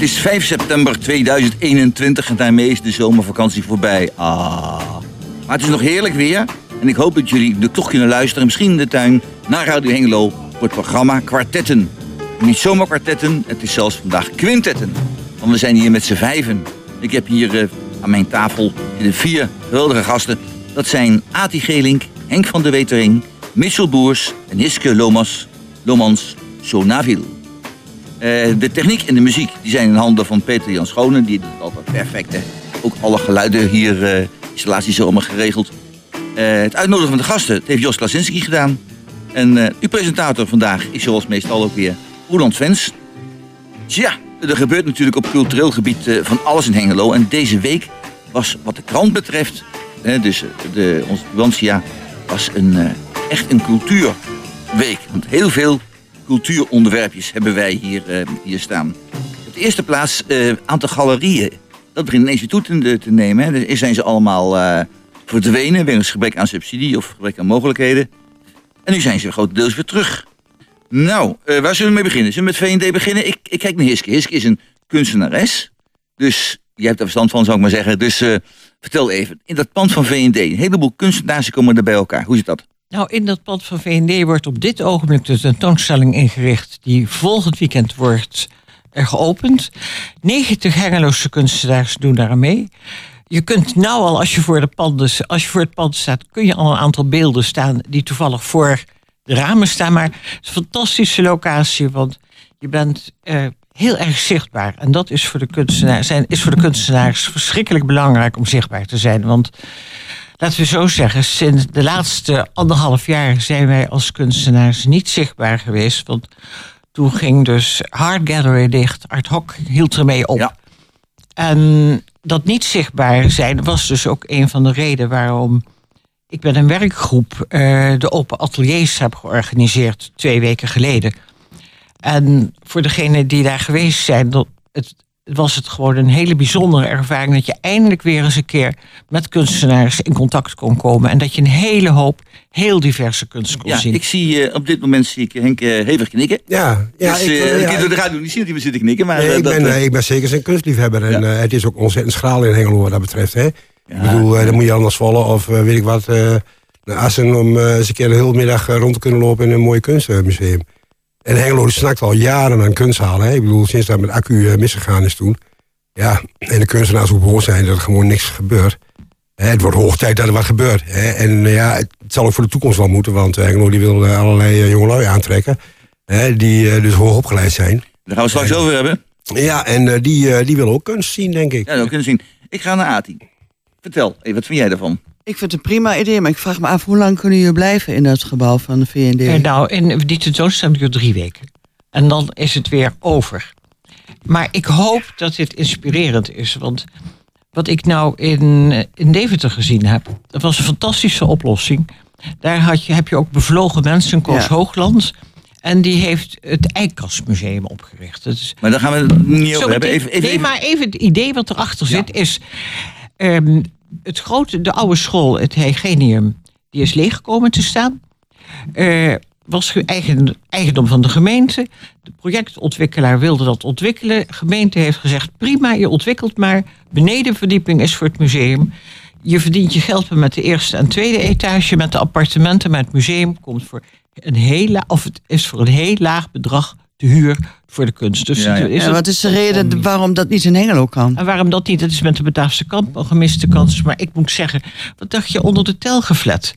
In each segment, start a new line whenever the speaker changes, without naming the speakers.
Het is 5 september 2021 en daarmee is de zomervakantie voorbij. Ah. Maar het is nog heerlijk weer. En ik hoop dat jullie er toch kunnen luisteren, misschien in de tuin, naar Radio Hengelo voor het programma Kwartetten. Niet zomaar kwartetten, het is zelfs vandaag quintetten. Want we zijn hier met z'n vijven. Ik heb hier uh, aan mijn tafel de vier geweldige gasten. Dat zijn Ati Gelink, Henk van der Wetering, Mitchell Boers en Hiske Lomas, Lomans Sonavil. Uh, de techniek en de muziek die zijn in handen van Peter Jan Schonen. Die doet altijd perfect. Hè? Ook alle geluiden hier, uh, installaties allemaal geregeld. Uh, het uitnodigen van de gasten het heeft Jos Klasinski gedaan. En uw presentator vandaag is zoals meestal ook weer Roland Vens. Tja, er gebeurt natuurlijk op cultureel gebied van alles in Hengelo. En deze week was wat de krant betreft, dus de, onze Tubantia, was een, echt een cultuurweek. Want heel veel cultuuronderwerpjes hebben wij hier, hier staan. Op de eerste plaats een aantal galerieën. Dat begint ineens toe te, nemen. Hè. Zijn ze allemaal verdwenen wegens gebrek aan subsidie of gebrek aan mogelijkheden. En nu zijn ze grotendeels weer terug. Nou, waar zullen we mee beginnen? Zullen we met V&D beginnen? Ik, ik kijk naar Hiske. Hiske is een kunstenares. Dus jij hebt er verstand van, zou ik maar zeggen. Dus vertel even. In dat pand van V&D, een heleboel kunstenaars komen er bij elkaar. Hoe zit dat?
Nou, in dat pand van V&D wordt op dit ogenblik de tentoonstelling ingericht... die volgend weekend wordt er geopend. 90 Hengeloze kunstenaars doen daar mee je kunt nou al, als je, voor de panden, als je voor het pand staat, kun je al een aantal beelden staan die toevallig voor de ramen staan. Maar het is een fantastische locatie, want je bent uh, heel erg zichtbaar. En dat is voor, de kunstenaars, is voor de kunstenaars verschrikkelijk belangrijk om zichtbaar te zijn. Want laten we zo zeggen, sinds de laatste anderhalf jaar zijn wij als kunstenaars niet zichtbaar geweest. Want toen ging dus Hard Gallery dicht, Art Hoc hield ermee op. Ja. En dat niet zichtbaar zijn was dus ook een van de redenen waarom ik met een werkgroep uh, de open ateliers heb georganiseerd twee weken geleden. En voor degenen die daar geweest zijn, dat het, was het gewoon een hele bijzondere ervaring dat je eindelijk weer eens een keer met kunstenaars in contact kon komen. En dat je een hele hoop heel diverse kunst kon
ja,
zien.
Ik zie uh, op dit moment zie ik Henk uh, hevig knikken.
Ja, ja
dus, ik, uh, ja, ik de radio niet zien dat hij zitten knikken. Maar,
nee, ik,
dat,
ben, ik ben zeker zijn kunstliefhebber. En ja. het is ook ontzettend schraal in Hengelo wat dat betreft. Hè? ik bedoel, dan moet je anders vallen of weet ik wat naar Assen om eens een keer de hele middag rond te kunnen lopen in een mooi kunstmuseum. En Hengelo snakt al jaren aan kunsthalen. Hè? Ik bedoel, sinds dat met accu misgegaan is toen. Ja, en de kunstenaars ook behoord zijn dat er gewoon niks gebeurt. Het wordt hoog tijd dat er wat gebeurt. En ja, het zal ook voor de toekomst wel moeten, want Hengelo die wil allerlei jongelui aantrekken. Die dus hoog opgeleid zijn.
Daar gaan we straks over hebben.
Ja, en die, die willen ook kunst zien, denk ik.
Ja, ook kunnen zien. Ik ga naar Ati. Vertel, wat vind jij daarvan?
Ik vind het een prima idee, maar ik vraag me af hoe lang kunnen jullie blijven in dat gebouw van de VND?
Ja, nou, in die tentoonstelling duurt drie weken. En dan is het weer over. Maar ik hoop dat dit inspirerend is. Want wat ik nou in, in Deventer gezien heb, dat was een fantastische oplossing. Daar had je, heb je ook bevlogen mensen, Koos ja. Hoogland. En die heeft het Eikkastmuseum opgericht. Is,
maar daar gaan we het niet over hebben. Even, even,
nee, maar even het idee wat erachter ja. zit is... Um, het grote, de oude school, het Hygienium, die is leeggekomen te staan. Uh, was eigen, eigendom van de gemeente. De projectontwikkelaar wilde dat ontwikkelen. De gemeente heeft gezegd: prima, je ontwikkelt maar. Benedenverdieping is voor het museum. Je verdient je geld met de eerste en tweede etage, met de appartementen. Maar het museum komt voor een hele, of het is voor een heel laag bedrag te huur voor de kunst. Dus
ja, ja.
Is
en wat is de reden om... waarom dat niet in Hengelo kan?
En waarom dat niet? Dat is met de Bataafse kamp een gemiste kans. Maar ik moet zeggen, wat dacht je onder de tel geflet?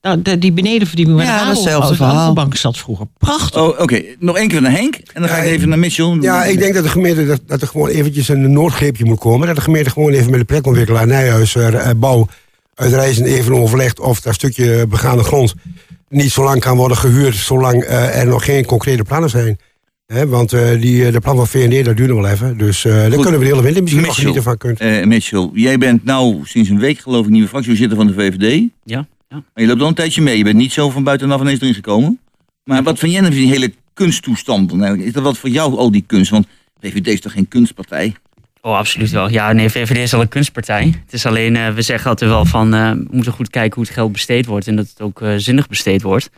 Nou, de, die benedenverdieping met
ja,
de
hetzelfde verhaal.
bank zat vroeger. Prachtig.
Oh, oké. Okay. Nog één keer naar Henk. En dan ga ik even naar Mitchell.
Ja, ik denk dat de gemeente dat, dat er gewoon eventjes een noordgreepje moet komen. Dat de gemeente gewoon even met de prekontwikkelaar Nijhuis uh, bouw uitreizen even overlegt of dat stukje begaande grond niet zo lang kan worden gehuurd, zolang uh, er nog geen concrete plannen zijn. He, want uh, die, de plan van VND, dat duurt nog wel even. Dus uh, daar kunnen we de hele winter misschien nog genieten van kunt.
Uh, Mitchell, jij bent nou sinds een week geloof ik nieuwe fractievoorzitter van de VVD.
Ja. ja.
Maar je loopt al een tijdje mee. Je bent niet zo van buitenaf ineens erin gekomen. Maar wat vind jij nou van die hele kunsttoestanden? Is dat wat voor jou al die kunst? Want VVD is toch geen kunstpartij?
Oh, absoluut wel. Ja, nee, VVD is al een kunstpartij. Het is alleen, uh, we zeggen altijd wel van, uh, we moeten goed kijken hoe het geld besteed wordt en dat het ook uh, zinnig besteed wordt.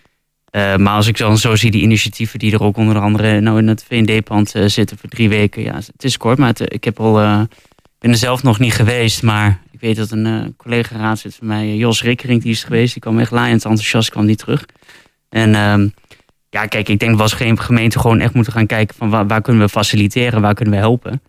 Eh, maar als ik dan zo zie die initiatieven die er ook onder andere nou in het V&D-pand eh, zitten voor drie weken. Ja, het is kort, maar het- ik heb al, eh, ben er zelf nog niet geweest. Maar ik weet dat een eh, collega raadslid van mij, eh, Jos Rikkering, die is geweest. Die kwam echt laaiend enthousiast, kwam die terug. En ehm, ja, kijk, ik denk dat we als geen gemeente gewoon echt moeten gaan kijken van waar, waar kunnen we faciliteren, waar kunnen we helpen.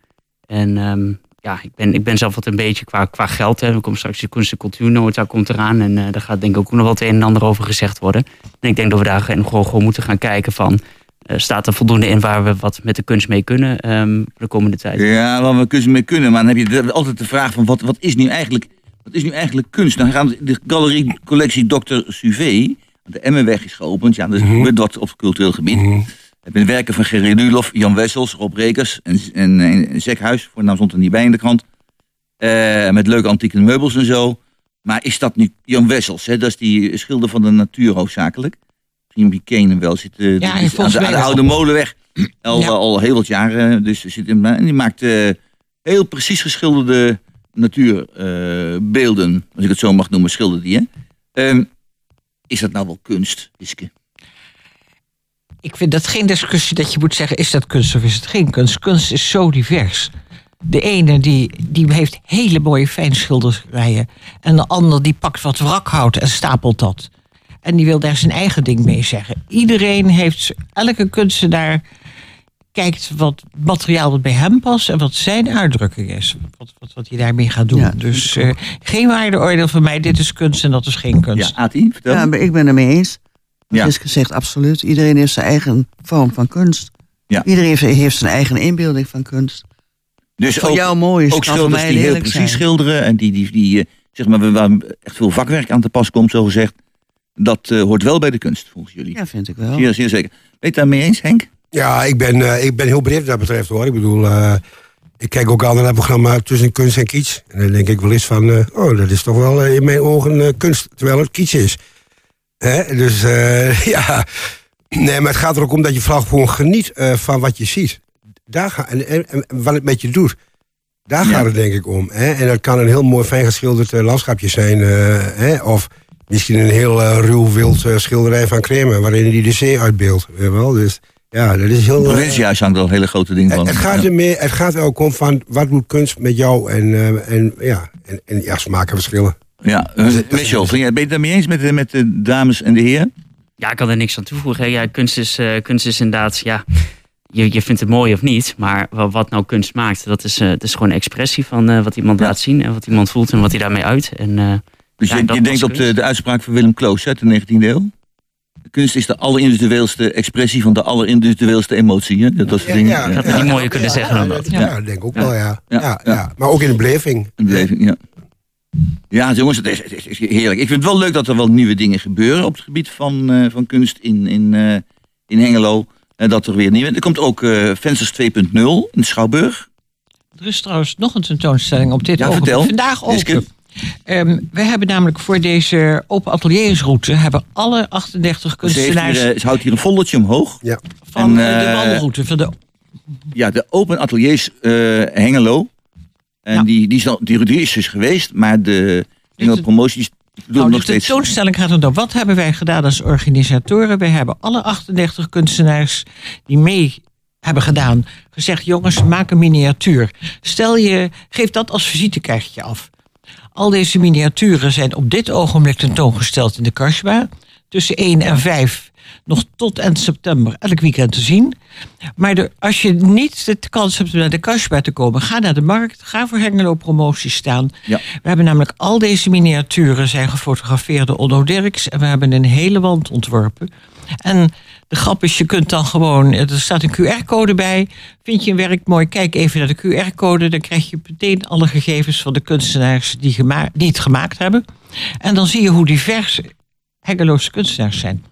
En ehm, ja, ik ben, ik ben zelf wat een beetje qua, qua geld. Hè. Er komt straks de kunst- en cultuurnota komt eraan. En eh, daar gaat denk ik ook nog wel het een en ander over gezegd worden. En ik denk dat we daar gewoon, gewoon moeten gaan kijken van... eh, staat er voldoende in waar we wat met de kunst mee kunnen ehm, de komende tijd?
Ja, waar we kunst mee kunnen. Maar dan heb je altijd de vraag van wat, wat, is, nu eigenlijk, wat is nu eigenlijk kunst? Dan gaan de galerie collectie Dr. Suvé, de Emmenweg is geopend. Ja, dat is gebeurt wat op cultureel gebied.
Mhm.
Zijn werken van Gerry Lulof, Jan Wessels, Rob Rekers en, en, en Zekhuis. Voor naam stond er niet bij in de krant. Eh, met leuke antieke meubels en zo. Maar is dat nu Jan Wessels? Hè? Dat is die schilder van de natuur hoofdzakelijk. Misschien wie ken hem wel. Zit, eh,
Ja,
die aan, de, aan de. Oude Molenweg. Al,
Ja.
al heel wat jaren. Dus er zit in, en die maakt eh, heel precies geschilderde natuurbeelden. als ik het zo mag noemen, schildert die. Hè? Ehm, is dat nou wel kunst, Wiske?
Ik vind dat geen discussie dat je moet zeggen: is dat kunst of is het geen kunst? Kunst is zo divers. De ene die, die heeft hele mooie fijnschilderijen. En de ander die pakt wat wrakhout en stapelt dat. En die wil daar zijn eigen ding mee zeggen. Iedereen heeft, elke kunstenaar kijkt wat materiaal dat bij hem past en wat zijn uitdrukking is. Wat, wat, wat hij daarmee gaat doen.
Ja,
dus eh, geen waardeoordeel van mij, dit is kunst en dat is geen kunst.
Ja, Ati, vertel.
Ja, maar ik ben het mee eens.
Ja.
Het is gezegd, absoluut. Iedereen heeft zijn eigen vorm van kunst.
Ja.
Iedereen heeft, heeft zijn eigen inbeelding van kunst.
dus
Voor
ook,
jou mooi is,
ook schilders
mij
die heel precies
zijn.
schilderen en die, die, die eh, zeg maar, waar echt veel vakwerk aan te pas komt, zo gezegd. Dat eh, hoort wel bij de kunst, volgens jullie.
Ja, vind ik wel.
Zeer, zeer zeker. Ben je het daarmee eens, Henk?
Ja, ik ben, eh, ik ben heel breed wat dat betreft hoor. Ik bedoel, eh, ik kijk ook al naar het programma Tussen Kunst en Kiets. En dan denk ik wel eens van, eh, oh, dat is toch wel in mijn ogen eh, kunst, terwijl het kiets is. Hè? Dus eh, ja, nee, maar het gaat er ook om dat je vooral gewoon geniet eh, van wat je ziet. Daar ga, en, en, en wat het met je doet. Daar
Ja.
gaat het denk ik om. Hè? En dat kan een heel mooi fijn geschilderd eh, landschapje zijn. hè? Of misschien een heel ruw wild schilderij van Kremer... waarin die de zee uitbeeldt. wel? Dus ja, dat is heel... Eh,
provinciehuis hangt wel hele grote
het,
van.
het, gaat er meer, het gaat er ook om van wat doet kunst met jou en, en ja, en, en ja, smaken verschillen.
Ja, uh, Michel, ben je het daarmee eens met de, met de dames en de heren?
Ja, ik kan er niks aan toevoegen. Ja, kunst is, eh, kunst is inderdaad, ja, je, je vindt het mooi of niet. Maar wa- wat nou kunst maakt, dat is, eh, het is gewoon een expressie van eh, wat iemand
Ja.
laat zien. En wat iemand voelt en wat hij daarmee uit. En eh,
Dus
Ja,
je,
dat
je denkt
was
op de, de uitspraak van Willem Kloos uit de 19e eeuw? Kunst is de allerindividueelste expressie van de allerindividueelste emotie. Hè? Dat, dat soort dingen.
Ik had het niet mooier kunnen zeggen dan dat.
Ja, ja, denk ik ook wel, ja.
Ja,
Ja,
ja.
ja. Maar ook in de beleving.
Een beleving, ja. Ja, jongens, het is, het, is, het is heerlijk. Ik vind het wel leuk dat er wel nieuwe dingen gebeuren op het gebied van, eh, van kunst in, in, eh, in Hengelo. En dat er weer nieuwe. Er komt ook eh Vensters 2.0 in de Schouwburg.
Er is trouwens nog een tentoonstelling op dit
Ja,
ogenblik.
vertel.
Vandaag open. Ehm, we hebben namelijk voor deze open ateliersroute hebben alle 38
Ze, heeft
kunstenaars
hier, ze houdt hier een foldertje omhoog.
Ja.
van
en,
eh, de wandelroute. Van de,
Ja, de Open Ateliers eh, Hengelo. En
Ja.
die, die, is al, die, die is dus geweest, maar de
de-
promoties doen
nou,
nog
de
steeds.
tentoonstelling gaat door. Wat hebben wij gedaan als organisatoren? Wij hebben alle 38 kunstenaars die mee hebben gedaan gezegd: jongens, maak een miniatuur. Stel je, geef dat als visitekaartje af. Al deze miniaturen zijn op dit ogenblik tentoongesteld in de Kasbah. Tussen 1 en 5, nog tot eind september, elk weekend te zien. Maar de, als je niet de kans hebt om naar de Kasbah te komen, ga naar de markt, ga voor Hengelo promotie staan.
Ja.
We hebben namelijk al deze miniaturen zijn gefotografeerd door Onno Dirks en we hebben een hele wand ontworpen. En de grap is, je kunt dan gewoon, er staat een QR-code bij. Vind je een werk mooi, kijk even naar de QR-code. Dan krijg je meteen alle gegevens van de kunstenaars die, gema- die het gemaakt hebben. En dan zie je hoe divers Hengeloze kunstenaars zijn.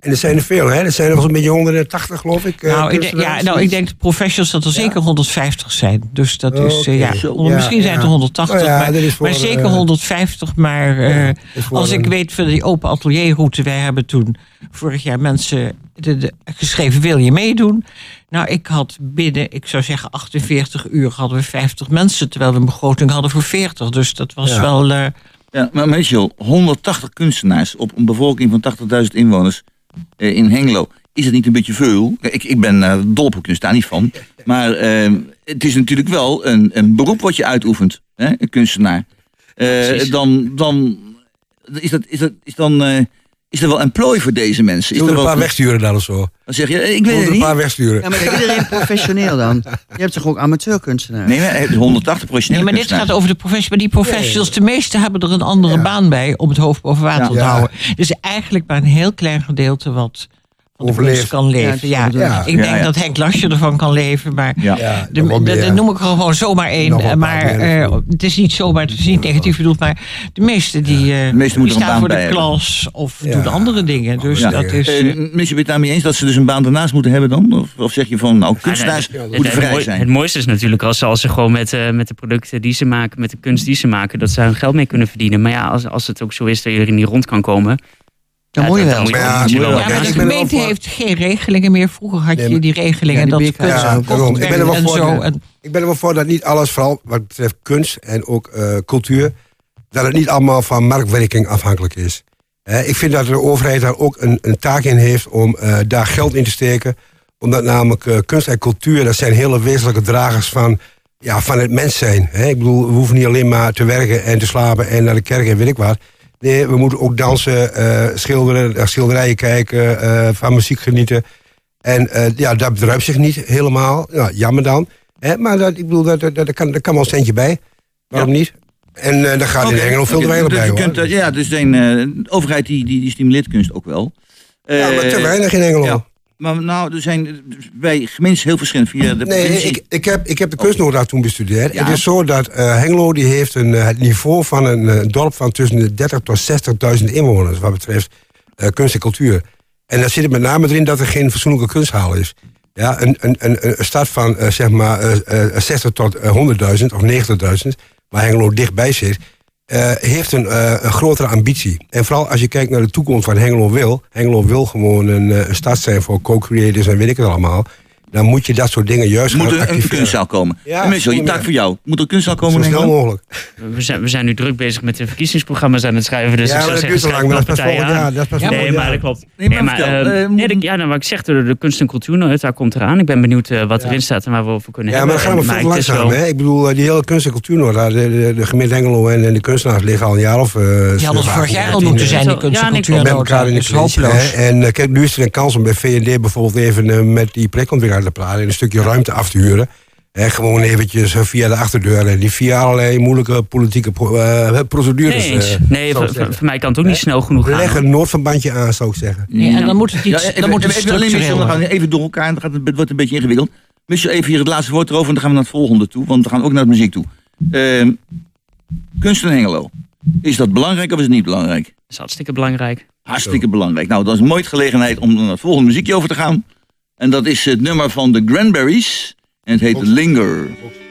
En er zijn er veel, hè? Er zijn er wel zo'n beetje 180, geloof ik. eh,
nou, ik denk, ja, nou, ik denk de professionals dat er zeker 150 zijn. Dus dat
Oh,
is, eh, ja, misschien
Ja,
zijn het er
ja.
180,
Oh ja,
maar,
voor,
maar zeker
eh,
150. Maar eh,
voor
als ik
een-
weet van die open atelierroute, wij hebben toen vorig jaar mensen de, de- geschreven: wil je meedoen? Nou, ik had binnen, ik zou zeggen 48 uur hadden we 50 mensen, terwijl we een begroting hadden voor 40. Dus dat was
Ja.
wel. eh,
Ja, maar Michel, 180 kunstenaars op een bevolking van 80.000 inwoners. eh, in Hengelo. Is het niet een beetje veel? Ik, ik ben uh, dol op kunst, daar niet van. Maar eh, het is natuurlijk wel een, een beroep wat je uitoefent, hè? een kunstenaar. Eh, dan, dan is dat, is dat, is dan, is er wel een plooi voor deze mensen. Is er wel,
een paar wegsturen dan of zo?
dan zeg je, ik weet het
er een
niet.
paar wegsturen?
Ja, maar is iedereen professioneel dan? Je hebt toch ook amateurkunstenaars?
Nee, maar het is 180 professionele
Nee, maar dit gaat over de professionals. Maar die professionals, de meeste hebben er een andere
Ja.
baan bij om het hoofd boven water
Ja.
te houden. Dus eigenlijk maar een heel klein gedeelte wat kunst kan leven. Ja. Ik denk
Ja,
dat Henk Lasje ervan kan leven, maar dat- noem ik gewoon zomaar één. Maar eh, het is niet zomaar, het is niet negatief bedoeld, maar de meeste die, eh,
De meeste moeten
die staan voor de
hebben.
klas of
Ja.
doen andere dingen. Dus
Ja.
dat is...
Eh,
eh,
Misschien ben je het daarmee eens dat ze dus een baan daarnaast moeten hebben dan? Of, of zeg je van, nou, kunstenaars
nee,
Het,
moeten vrij zijn?
het mooiste is natuurlijk als ze, als ze gewoon met, eh, met de producten die ze maken, met de kunst die ze maken, dat ze hun geld mee kunnen verdienen. Maar ja, als, als het ook zo is dat je er niet rond kan komen.
Dan moet je wel.
ja,
maar de gemeente heeft geen regelingen meer. Vroeger had je die regelingen dat
bierkunst
kunst
Ja,
ook.
daarom. Ik ben er wel voor. Ik ben er wel voor dat niet alles, vooral wat betreft kunst en ook eh, cultuur, dat het niet allemaal van marktwerking afhankelijk is. Ik vind dat de overheid daar ook een, een taak in heeft om eh, daar geld in te steken. Omdat namelijk eh, kunst en cultuur, dat zijn hele wezenlijke dragers van, ja, van het mens zijn. Hè. Ik bedoel, we hoeven niet alleen maar te werken en te slapen en naar de kerk en weet ik wat. Nee, we moeten ook dansen, eh, schilderen, naar schilderijen kijken, eh, van muziek genieten. En eh, ja, dat bedruipt zich niet helemaal. Ja, jammer dan. Hè, maar dat, ik bedoel, dat, dat, dat kan, kan wel een centje bij. Waarom niet? En eh daar gaat in Engeland veel te weinig
dus
bij, hoor.
kunt, eh, ja, dus eh, de overheid die, die, die stimuleert kunst ook wel.
ja, maar te
Eh,
weinig in Engeland.
ja. Maar nou, er zijn bij gemeentes heel verschillend via de
Nee,
provincie.
ik, ik, heb, ik heb de kunstnota toen bestudeerd.
Ja.
Het is zo dat eh, Hengelo die heeft een, eh, het niveau van een eh, dorp van tussen de 30 tot 60.000 inwoners wat betreft eh, kunst en cultuur. En daar zit het met name erin dat er geen fatsoenlijke kunsthal is. Ja, een, een, een, een stad van eh, zeg maar eh, eh, 60 tot eh, 100.000 of 90.000, waar Hengelo dichtbij zit, eh, heeft een, eh, een grotere ambitie. En vooral als je kijkt naar de toekomst van Hengelo wil. Hengelo wil gewoon een, eh, een stad zijn voor co-creators en weet ik het allemaal. Dan moet je dat soort dingen juist
Er moet
gaan
er een kunstzaal komen.
Ja,
en Michel, je taak voor jou. Moet er een kunstzaal
Zo
komen in
snel mogelijk.
We zijn, we zijn nu druk bezig met de verkiezingsprogramma's aan het schrijven. Dus
ja,
ik
maar
zou
dat duurt
zeggen,
te lang. Maar dat is pas
wel
volgend jaar. Dat is pas
Ja,
Nee, maar dat klopt.
Nee, maar vertel,
eh, nee, dat- ja, nou, wat ik zeg, de, de kunst en cultuur, nou, daar komt eraan. Ik ben benieuwd eh, wat erin staat en waar we over kunnen
Ja, maar
hebben.
dan gaan we veel langzaam. Hè? Ik bedoel, eh, die hele kunst- en cultuurnota, de, de, de gemeente Engelo en, en de kunstenaars liggen al een jaar of... eh,
die hadden het
zeven,
vorig jaar al moeten zijn, die
Ja,
kunst- en cultuurnota.
elkaar in de
Dat.
En kijk, nu is er een kans om bij VND bijvoorbeeld even met die projectontwikkelaar te praten... en een stukje ruimte af te huren. Hè, gewoon eventjes eh, via de achterdeur en die via allerlei moeilijke politieke eh, procedures.
Nee,
eh,
nee voor, mij kan het ook niet snel genoeg gaan.
Leg een noodverbandje aan, zou ik zeggen.
Nee, en dan moet het
Ja,
iets,
even,
dan moet het
even, dan gaan even door elkaar en dan gaat het, het wordt een beetje ingewikkeld. Michel, even hier het laatste woord erover en dan gaan we naar het volgende toe, want we gaan ook naar de muziek toe. Ehm, kunst en Hengelo. Is dat belangrijk of is het niet belangrijk?
Dat is hartstikke belangrijk.
Hartstikke belangrijk. Nou, dat is een mooie gelegenheid om naar het volgende muziekje over te gaan. En dat is het nummer van de Granberries. En het heet Linger.
Linger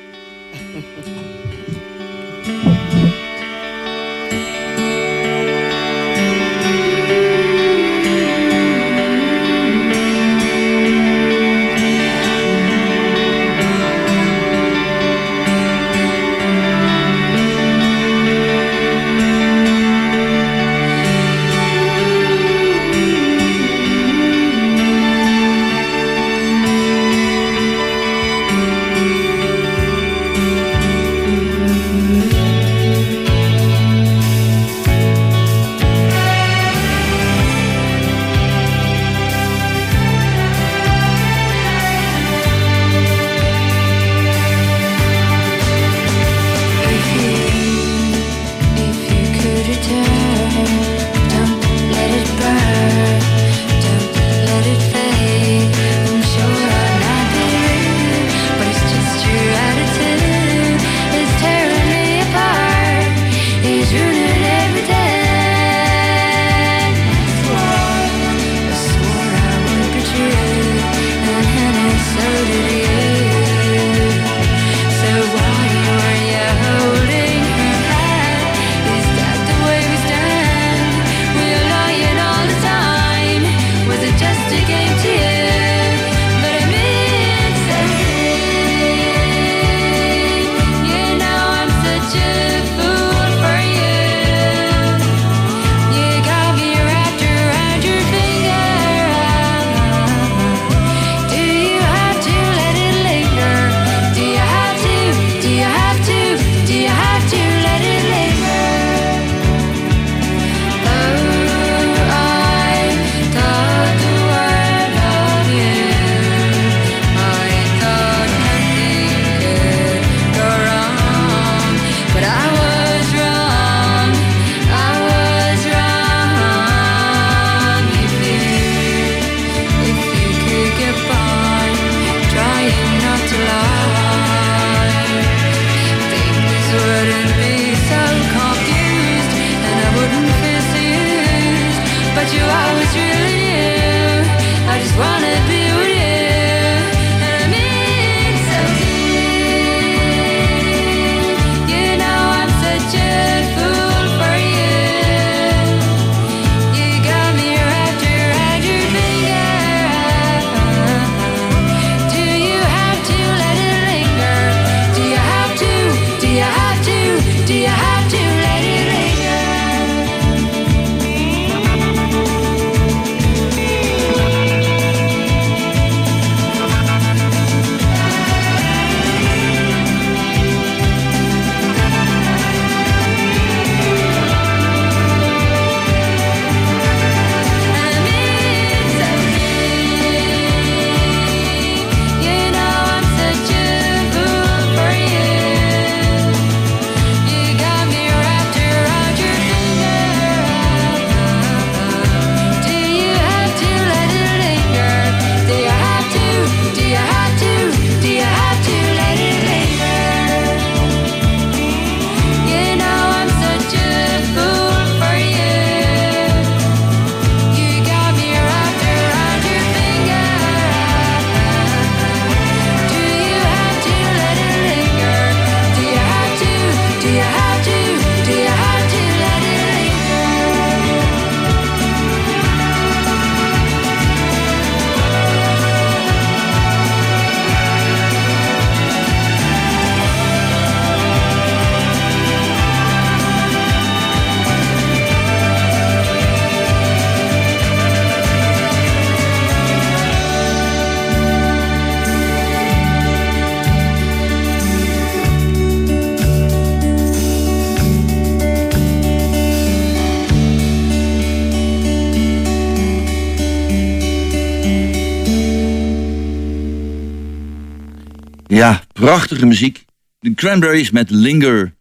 prachtige muziek. De Cranberries met Linger.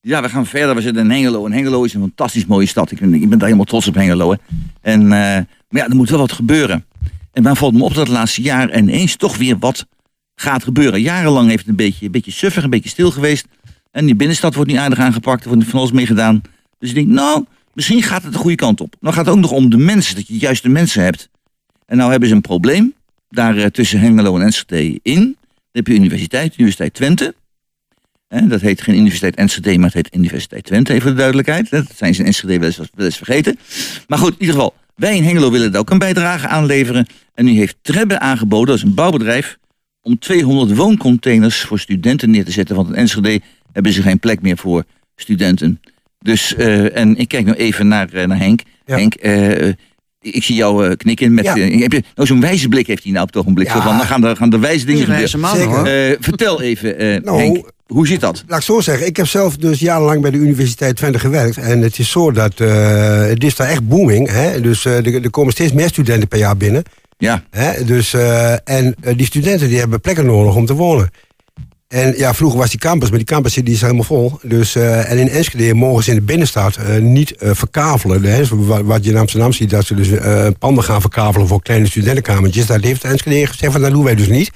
Ja, we gaan verder. We zitten in Hengelo. En Hengelo is een fantastisch mooie stad. Ik ben, ik ben daar helemaal trots op Hengelo. En, eh, maar ja, er moet wel wat gebeuren. En dan valt me op dat het laatste jaar ineens toch weer wat gaat gebeuren. Jarenlang heeft het een beetje, een beetje suffig, een beetje stil geweest. En die binnenstad wordt niet aardig aangepakt. Er wordt van alles mee gedaan. Dus ik denk, nou, misschien gaat het de goede kant op. Dan gaat het ook nog om de mensen. Dat je juist de mensen hebt. En nou hebben ze een probleem. Daar eh, tussen Hengelo en Enschede in. Dan heb je universiteit, Universiteit Twente. Dat heet geen Universiteit Enschede, maar het heet Universiteit Twente, even voor de duidelijkheid. Dat zijn ze in Enschede wel eens, wel eens vergeten. Maar goed, in ieder geval, wij in Hengelo willen er ook een bijdrage aan leveren. En nu heeft Trebbe aangeboden, dat is een bouwbedrijf, om 200 wooncontainers voor studenten neer te zetten. Want in Enschede hebben ze geen plek meer voor studenten. Dus, eh, en ik kijk nu even naar, eh, naar Henk.
Ja.
Henk, eh, ik zie jou eh, knikken. Met,
Ja.
eh, heb je, nou, zo'n wijze blik heeft hij nou op het ogenblik.
Ja.
Zo van, dan gaan er, gaan de wijze dingen gebeuren.
wijze man
Zeker.
hoor.
Eh, vertel even, eh,
Nou,
Henk, hoe zit dat?
Laat ik zo zeggen, ik heb zelf dus jarenlang bij de Universiteit Twente gewerkt. En het is zo dat eh, het is daar echt booming. Hè? Dus eh, er, er komen steeds meer studenten per jaar binnen.
Ja,
Hè? Dus, eh, en die studenten die hebben plekken nodig om te wonen. En ja, vroeger was die campus, maar die campus die is helemaal vol. Dus, eh, en in Enschede mogen ze in de binnenstad eh, niet eh, verkavelen. Hè? Zo Wat, wat je in Amsterdam ziet, dat ze dus panden gaan verkavelen voor kleine studentenkamertjes. Dat heeft Enschede gezegd, van dat doen wij dus niet.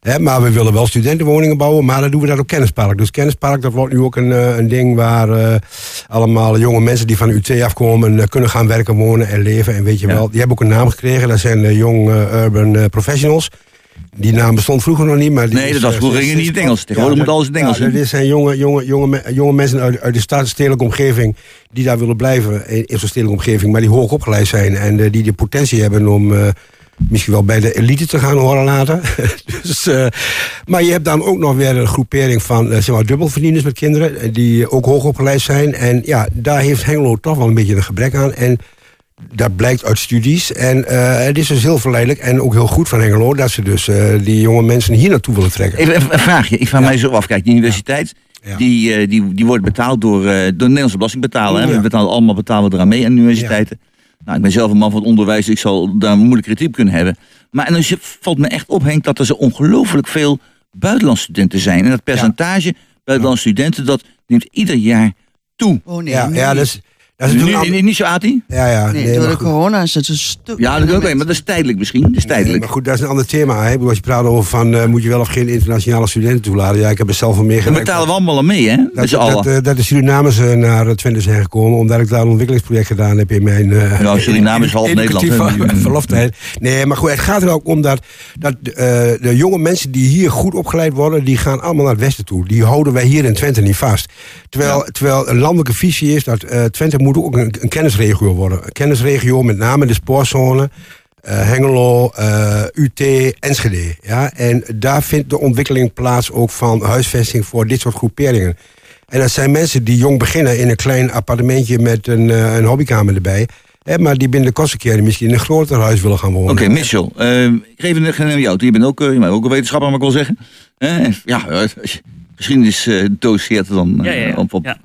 Hè, maar we willen wel studentenwoningen bouwen, maar dan doen we dat op Kennispark. Dus Kennispark, dat wordt nu ook een, een ding waar allemaal jonge mensen die van UT afkomen... kunnen gaan werken, wonen en leven. En weet je
Ja.
wel, die hebben ook een naam gekregen. Dat zijn eh, Urban Professionals. Die naam bestond vroeger nog niet, maar... Die
Nee, dat was
eh,
vroeger niet in het Engels.
Ja,
Tegenwoordig moet
dat-
alles in het Engels,
Ja, dit zijn jonge, jonge, jonge, jonge mensen uit, uit de stad- stedelijke omgeving... die daar willen blijven in, in zo'n stedelijke omgeving... maar die hoog opgeleid zijn en eh, die de potentie hebben om... eh, misschien wel bij de elite te gaan horen later. dus, maar je hebt dan ook nog weer een groepering van zeg maar, dubbelverdieners met kinderen... die ook hoog opgeleid zijn. En ja, daar heeft Hengelo toch wel een beetje een gebrek aan... En, dat blijkt uit studies. En eh, het is dus heel verleidelijk en ook heel goed van Hengelo... dat ze dus eh, die jonge mensen hier naartoe willen trekken.
Even een- vraagje. Ik vraag
Ja.
mij zo af. Kijk, die universiteit,
Ja.
Die, eh, die, die wordt betaald door, eh, door de Nederlandse belastingbetaler. Hè?
Ja.
We betalen allemaal betalen we eraan mee aan de universiteiten. Nou, ik ben zelf een man van het onderwijs, dus ik zal daar moeilijk kritiek op kunnen hebben. Maar en dan valt me echt op, Henk, dat er zo ongelooflijk veel buitenlandse studenten zijn. En dat percentage buitenlandse studenten, dat neemt ieder jaar toe.
Oh nee,
ja,
nu
ja,
niet.
Dat is, is
Nu,
natuurlijk
niet, niet zo, Ati?
ja, ja,
Nee,
nee,
door
maar
de
goed.
corona is het een stuk.
Ja, dat ook, maar dat is tijdelijk misschien. Dat is
Nee,
tijdelijk.
maar goed, dat is een ander thema. Hè? Als je praat over van, eh, moet je wel of geen internationale studenten toelaten. Ja, ik heb er zelf van
Dan
meegemaakt.
betalen we allemaal aan mee, hè?
Dat, dat, eh, dat de Surinamers eh, naar Twente zijn gekomen, omdat ik daar een ontwikkelingsproject gedaan heb in mijn. eh,
Nou, Suriname is half Nederland,
verloftijd. Nee, maar goed, het gaat er ook om dat, dat eh, de jonge mensen die hier goed opgeleid worden, die gaan allemaal naar het westen toe. Die houden wij hier in Twente niet vast. Terwijl, terwijl een landelijke visie is dat eh, Twente moet ook een, een kennisregio worden. Een kennisregio, met name de spoorzone. eh, Hengelo, eh, UT, Enschede. Ja? En daar vindt de ontwikkeling plaats ook van huisvesting voor dit soort groeperingen. En dat zijn mensen die jong beginnen in een klein appartementje met een, eh, een hobbykamer erbij. Hè, maar die binnen de kostenkeren misschien in een groter huis willen gaan wonen.
Oké, Michel. eh, ik geef een aan jou. Je bent ook, je bent ook een wetenschapper, mag ik wel zeggen. Eh, ja, als je geschiedenis eh doseert dan
Ja, ja, ja.
op, op
Ja.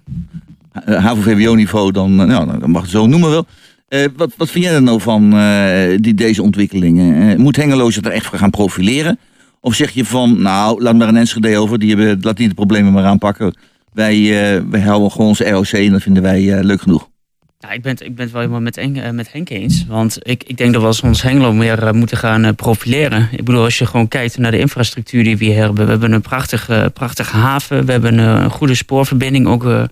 HAVO-VWO-niveau, dan, eh, nou, dan mag het zo noemen wel. Eh, wat, wat vind jij er nou van eh, die, deze ontwikkelingen? Eh, moet Hengelo zich er echt voor gaan profileren? Of zeg je van, nou, laat maar een Enschede over, die hebben, laat die de problemen maar aanpakken. Wij, eh, wij houden gewoon onze ROC en dat vinden wij eh, leuk genoeg.
Ja, ik ben, het- ik ben wel helemaal met, Henk- eh, met eens. Want ik, ik denk dat we ons Hengelo meer eh, moeten gaan eh, profileren. Ik bedoel, als je gewoon kijkt naar de infrastructuur die we hier hebben. We hebben een prachtige, prachtige haven. We hebben eh, een goede spoorverbinding. Ook eh,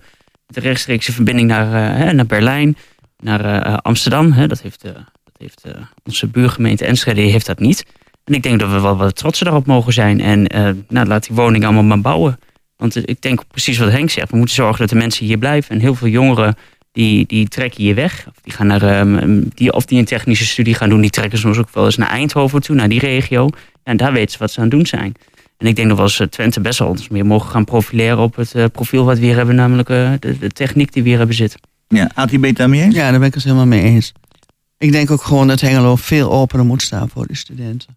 de rechtstreekse verbinding naar, eh, hè, naar Berlijn. Naar eh, Amsterdam. Hè. Dat heeft, eh, dat heeft eh, onze buurgemeente Enschede heeft dat niet. En ik denk dat we wel wat trotser daarop mogen zijn. En eh, nou, laat die woningen allemaal maar bouwen. Want eh, ik denk precies wat Henk zegt. We moeten zorgen dat de mensen hier blijven. En heel veel jongeren die, die trekken hier weg. Of die, gaan naar, ehm, die, of die een technische studie gaan doen, die trekken soms ook wel eens naar Eindhoven toe, naar die regio. En daar weten ze wat ze aan het doen zijn. En ik denk dat we als eh, Twente best wel ons meer mogen gaan profileren op het eh, profiel wat we hier hebben, namelijk eh, de, de techniek die we hier hebben zitten.
Ja, het daarmee eens?
Ja, daar ben ik het helemaal mee eens. Ik denk ook gewoon dat Hengelo veel opener moet staan voor die studenten.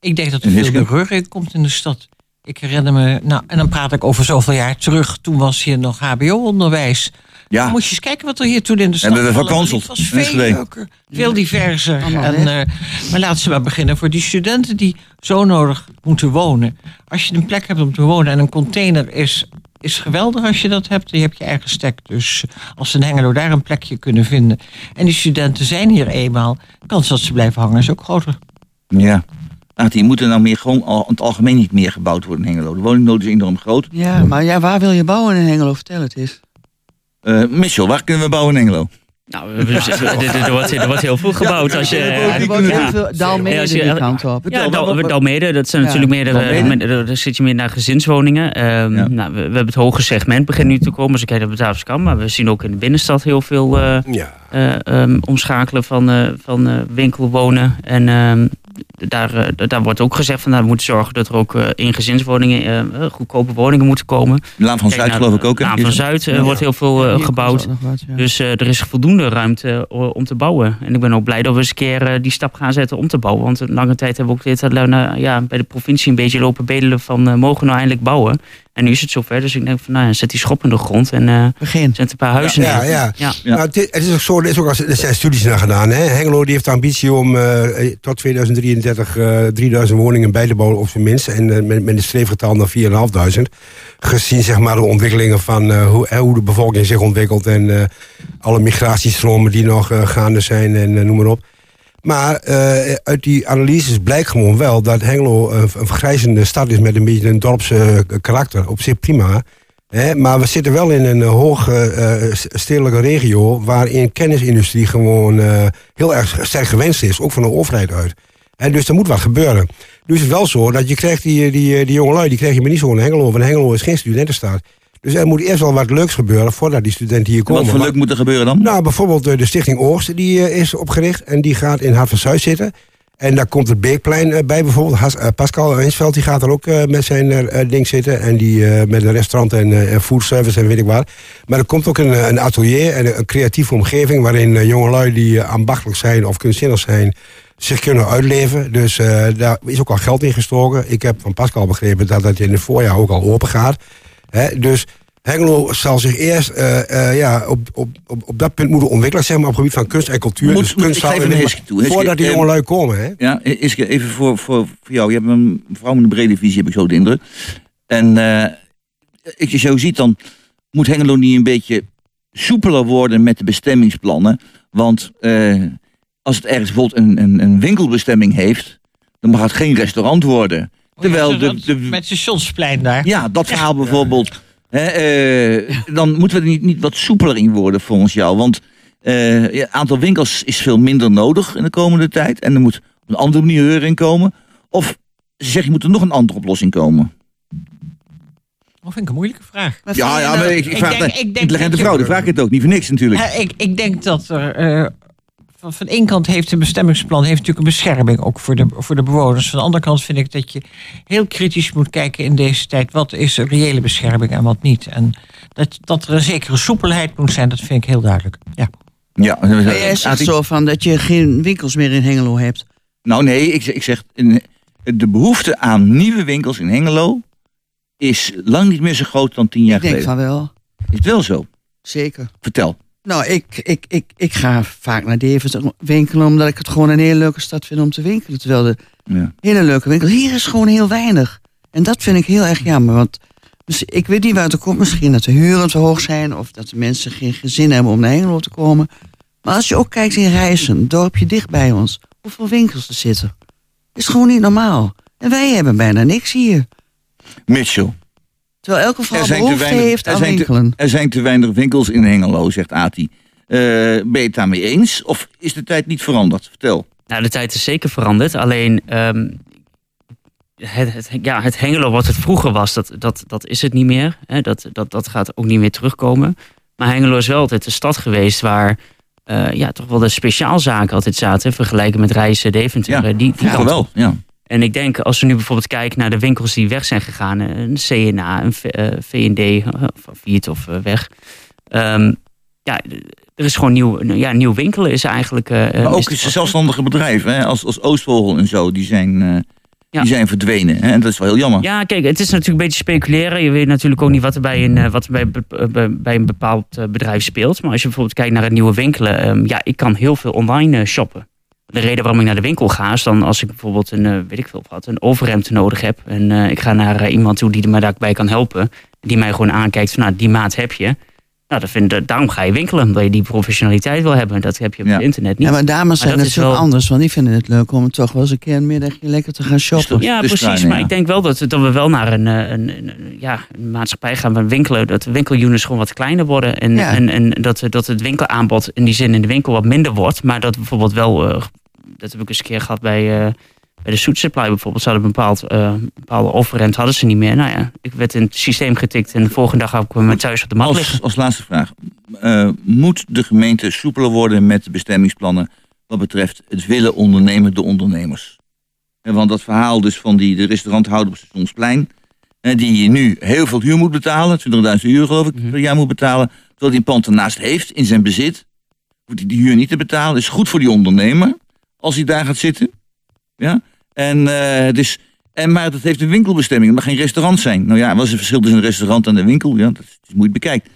Ik denk dat er veel reuring komt in de stad. Ik herinner me, nou, en dan praat ik over zoveel jaar terug. Toen was hier nog HBO-onderwijs.
Ja.
Dan moet je eens kijken wat er hier toen in de stad
Hebben we verkanseld.
was veel leuker, veel diverser. En, eh, maar laten ze maar beginnen voor die studenten die zo nodig moeten wonen. Als je een plek hebt om te wonen en een container is, is geweldig als je dat hebt. Je hebt je eigen stek. Dus als ze in Hengelo daar een plekje kunnen vinden. En die studenten zijn hier eenmaal. De kans dat ze blijven hangen is ook groter.
Ja. Ati, moet er nou meer gewoon al, in het algemeen niet meer gebouwd worden in Hengelo? De woningnood is enorm groot.
Ja, maar ja, waar wil je bouwen in Hengelo? Vertel het eens.
Eh Michel, waar kunnen we bouwen in Hengelo?
Nou, er, wordt, er wordt heel veel gebouwd. als je,
ja,
er wordt heel veel Dalmede
Ja, als je-
die kant op.
Ja, dat zijn
Ja,
natuurlijk meer, daar zit je meer naar gezinswoningen. Ehm,
Ja.
nou, we, we hebben het hoge segment begint nu te komen, als ik kijk naar Batavus maar we zien ook in de binnenstad heel veel eh,
Ja.
eh, ehm, omschakelen van, eh, van eh, winkel wonen. En ehm, daar, eh, daar wordt ook gezegd van, nou, we moeten zorgen dat er ook eh, in gezinswoningen eh, goedkope woningen moeten komen.
De Laan van
Kijk
Zuid geloof ik ook. hè?
Laan van Zuid
Ja.
wordt heel veel eh, gebouwd.
wat, ja.
Dus eh, er is voldoende ruimte om te bouwen. En ik ben ook blij dat we eens een keer eh, die stap gaan zetten om te bouwen. Want een lange tijd hebben we ook dit, eh, nou, ja, bij de provincie een beetje lopen bedelen van... mogen we nou eindelijk bouwen? En nu is het zover. Dus ik denk van, nou, ja, zet die schop in de grond en eh
Begin.
zet een paar huizen
Ja,
neer.
ja.
ja.
Ja.
Nou, het, is, het is ook zo, er, is ook, er zijn studies naar gedaan. Hè? Hengelo die heeft de ambitie om eh, tot 2033 eh 3000 woningen bij te bouwen op zijn minst. En eh, met, met een streefgetal naar 4.500. Gezien zeg maar, de ontwikkelingen van eh, hoe, eh, hoe de bevolking zich ontwikkelt. En eh, alle migratiestromen die nog eh, gaande zijn en eh, noem maar op. Maar eh, uit die analyses blijkt gewoon wel dat Hengelo een, een vergrijzende stad is met een beetje een dorpse eh, karakter. Op zich prima. Hè, maar we zitten wel in een eh, hoge eh, stedelijke regio... waarin kennisindustrie gewoon eh, heel erg sterk gewenst is. Ook van de overheid uit. En dus er moet wat gebeuren. Dus het is wel zo dat je krijgt die, die, die jongelui... die krijg je maar niet zo in Hengelo. Want Hengelo is geen studentenstad. Dus er moet eerst wel wat leuks gebeuren... voordat die studenten hier komen.
Wat voor leuk moet er gebeuren dan?
nou, bijvoorbeeld eh, de Stichting Oogst die eh, is opgericht en die gaat in Hart van Zuid zitten. En daar komt het Beekplein eh, bij bijvoorbeeld. Pascal Hensveld die gaat er ook met zijn ding zitten. En die met een restaurant en, eh, en weet ik wat. Maar er komt ook een, een atelier en een, creatieve omgeving... waarin jongelui die ambachtelijk zijn of kunstzinnig zijn... zich kunnen uitleven. Dus daar is ook al geld in gestoken. Ik heb van Pascal begrepen dat dat in het voorjaar ook al open gaat. Hè, dus Hengelo zal zich eerst eh, eh, ja, op, op, op, op dat punt moeten ontwikkelen, zeg maar, op het gebied van kunst en cultuur.
Moet-
dus
moet-
kunst zal-
even toe.
Voordat die
eh,
jongelui komen, hè?
Ja, Iske, even voor, voor, voor jou. Je hebt een vrouw met een brede visie, heb ik zo de indruk. En als je zo ziet, dan moet Hengelo niet een beetje soepeler worden met de bestemmingsplannen. Want als het ergens bijvoorbeeld een, een, een winkelbestemming heeft, dan mag het geen restaurant worden. Terwijl de, de,
Met stationsplein daar.
ja, dat verhaal bijvoorbeeld. Hè, eh, dan moeten we er niet, niet wat soepeler in worden volgens jou. Want eh, het aantal winkels is veel minder nodig in de komende tijd. En er moet op een andere manier in komen. Of ze zeggen, moet er nog een andere oplossing komen.
Dat vind ik een moeilijke vraag.
Ja,
je
ja, maar ik, ik
ik
vraag
denk-
de
ik denk
intelligente
dat je-
vrouw. Die vraag ik het ook. Niet voor niks natuurlijk.
Ja, ik, ik denk dat er. eh, van, van één kant heeft een bestemmingsplan heeft natuurlijk een bescherming ook voor de, voor de bewoners. Van de andere kant vind ik dat je heel kritisch moet kijken in deze tijd. Wat is een reële bescherming en wat niet? En dat, dat er een zekere soepelheid moet zijn, dat vind ik heel duidelijk. Ja.
Ja,
Maar jij zegt zo van dat je geen winkels meer in Hengelo hebt.
Nou nee, ik, zeg- ik zeg, de behoefte aan nieuwe winkels in Hengelo is lang niet meer zo groot dan tien jaar
Ik denk
geleden.
van wel.
Is het wel zo?
Zeker.
Vertel.
Nou, ik, ik, ik, ik ga vaak naar Deventer winkelen omdat ik het gewoon een hele leuke stad vind om te winkelen. Terwijl de
Ja.
hele leuke winkel. Hier is gewoon heel weinig. En dat vind ik heel erg jammer. Want dus ik weet niet waar het komt. Misschien dat de huren te hoog zijn. Of dat de mensen geen zin hebben om naar Hengelo te komen. Maar als je ook kijkt in Rijssen, een dorpje dicht bij ons. Hoeveel winkels er zitten. Is gewoon niet normaal. En wij hebben bijna niks hier.
Mitchell.
Terwijl elke vrouw
Er zijn te
behoefte
weinig-
heeft
er
aan
zijn te-
winkelen.
Er zijn te weinig winkels in Hengelo, zegt Ati. Eh, ben je het daarmee eens? Of is de tijd niet veranderd? Vertel.
Nou, de tijd is zeker veranderd. Alleen ehm, het, het, ja, het Hengelo wat het vroeger was, dat, dat, dat is het niet meer. Hè? Dat, dat, dat gaat ook niet meer terugkomen. Maar Hengelo is wel altijd de stad geweest waar eh, ja, toch wel de speciaalzaken altijd zaten. Vergelijken met Rijssen, Deventer.
Ja,
die, die kant
wel, ja.
En ik denk, als we nu bijvoorbeeld kijken naar de winkels die weg zijn gegaan, eh, een CNA, een V- eh, V&D, eh, van Viert of eh, weg. Ehm, ja, er is gewoon nieuw, ja, nieuw winkelen is eigenlijk. eh,
Maar ook
is-
zelfstandige bedrijven, hè, als, als Oostvogel en zo, die zijn, eh,
Ja.
die zijn verdwenen. Hè? En dat is wel heel jammer.
Ja, kijk, het is natuurlijk een beetje speculeren. Je weet natuurlijk ook niet wat er bij een, eh, wat er bij, bij, een bepaald eh, bedrijf speelt. Maar als je bijvoorbeeld kijkt naar het nieuwe winkelen. ehm, ja, ik kan heel veel online eh, shoppen. De reden waarom ik naar de winkel ga is dan als ik bijvoorbeeld een, eh, weet ik veel wat, een overhemd nodig heb. En eh, ik ga naar eh, iemand toe die me daarbij kan helpen. Die mij gewoon aankijkt van, nou, die maat heb je. Nou, dat vind, daarom ga je winkelen, omdat je die professionaliteit wil hebben. Dat heb je op
Ja.
het internet niet.
Ja, maar dames zijn natuurlijk
wel-
anders, want die vinden het leuk om toch wel eens een keer een middagje lekker te gaan shoppen.
Ja,
Dus
precies.
klein,
maar
ja.
ik denk wel dat, dat we wel naar een, eh, een, een, een- ja, een maatschappij gaan waar winkelen. Dat de winkelunits gewoon wat kleiner worden. En,
Ja.
en, en dat, dat het winkelaanbod in die zin in de winkel wat minder wordt. Maar dat bijvoorbeeld wel, eh, dat heb ik eens een keer gehad bij, eh, bij de Soet Supply bijvoorbeeld. Ze hadden een bepaald, eh, een bepaalde offerrent hadden ze niet meer. Nou ja, ik werd in het systeem getikt en de volgende dag had ik me thuis op de mat liggen.
Als, als laatste vraag. Eh, moet de gemeente soepeler worden met de bestemmingsplannen wat betreft het willen ondernemen door ondernemers? En want dat verhaal dus van die, de restauranthouder op Stationsplein, eh, die nu heel veel huur moet betalen, 20.000 euro geloof ik
Mhm.
per jaar moet betalen, terwijl hij een pand ernaast heeft in zijn bezit, hoeft hij die huur niet te betalen. is goed voor die ondernemer als hij daar gaat zitten. Ja? En, eh, dus, en, maar dat heeft een winkelbestemming, het mag geen restaurant zijn. Nou ja, wat is het verschil tussen een restaurant en een winkel? Ja, dat is, moet je bekijken.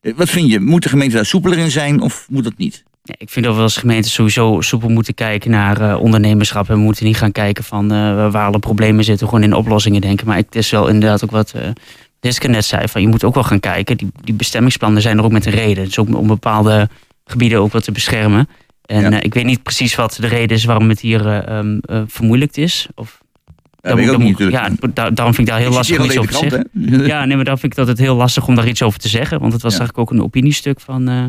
Eh, Wat vind je? Moet de gemeente daar soepeler in zijn of moet dat niet?
Ik vind dat we als gemeente sowieso soepel moeten kijken naar eh, ondernemerschap. En we moeten niet gaan kijken van waar alle problemen zitten, gewoon in oplossingen denken. Maar het is wel inderdaad ook wat Diske net zei, van je moet ook wel gaan kijken. Die, die bestemmingsplannen zijn er ook met een reden. Ook om bepaalde gebieden ook wat te beschermen. En
Ja.
eh, ik weet niet precies wat de reden is waarom het hier eh, vermoeilijkt is. Of,
Dat weet ik
moet- ja, da- daarom vind ik daar heel lastig om iets over te zeggen. Ja, nee, maar dan vind ik dat het heel lastig om daar iets over te zeggen. Want het was
Ja.
eigenlijk ook een opiniestuk van, eh,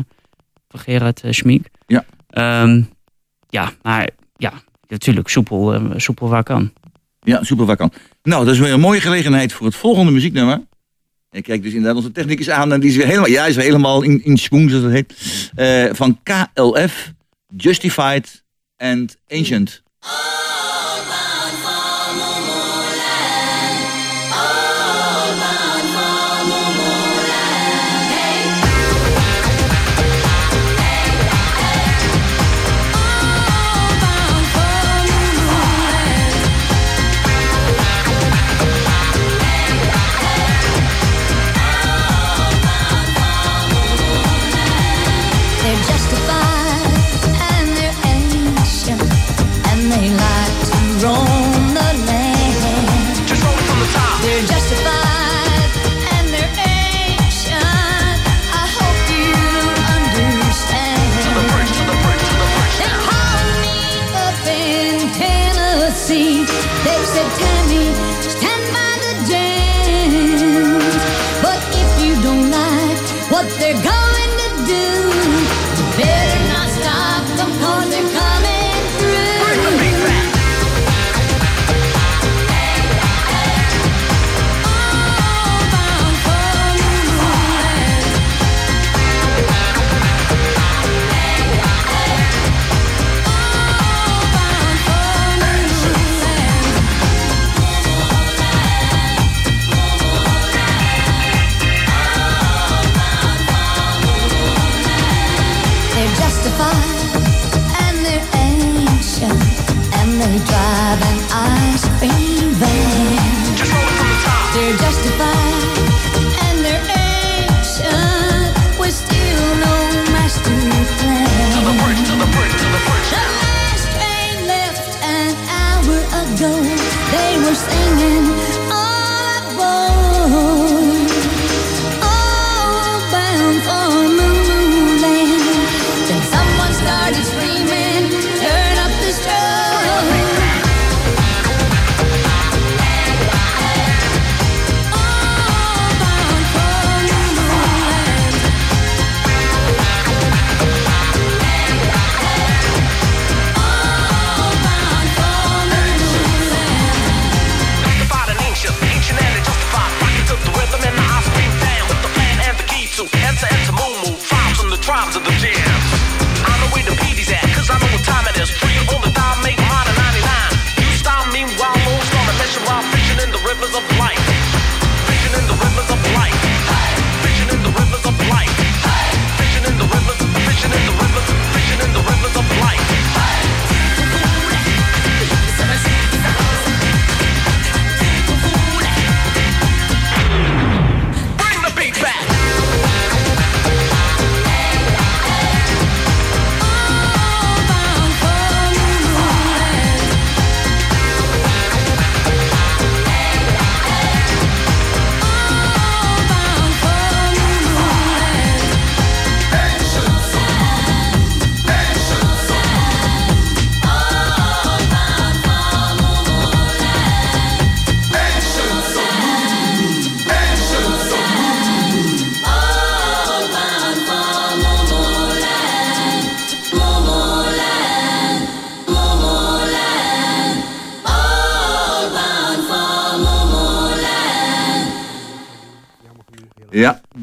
van Gerard Schmink.
Ja.
Ehm, ja, maar ja, natuurlijk, soepel, soepel waar kan.
Ja, super waar kan. Nou, dat is weer een mooie gelegenheid voor het volgende muzieknummer. Ik kijk dus inderdaad onze technicus aan en die is weer helemaal, ja, is weer helemaal in, in schoen, zoals dat heet. Van KLF, Justified and Ancient. Mm.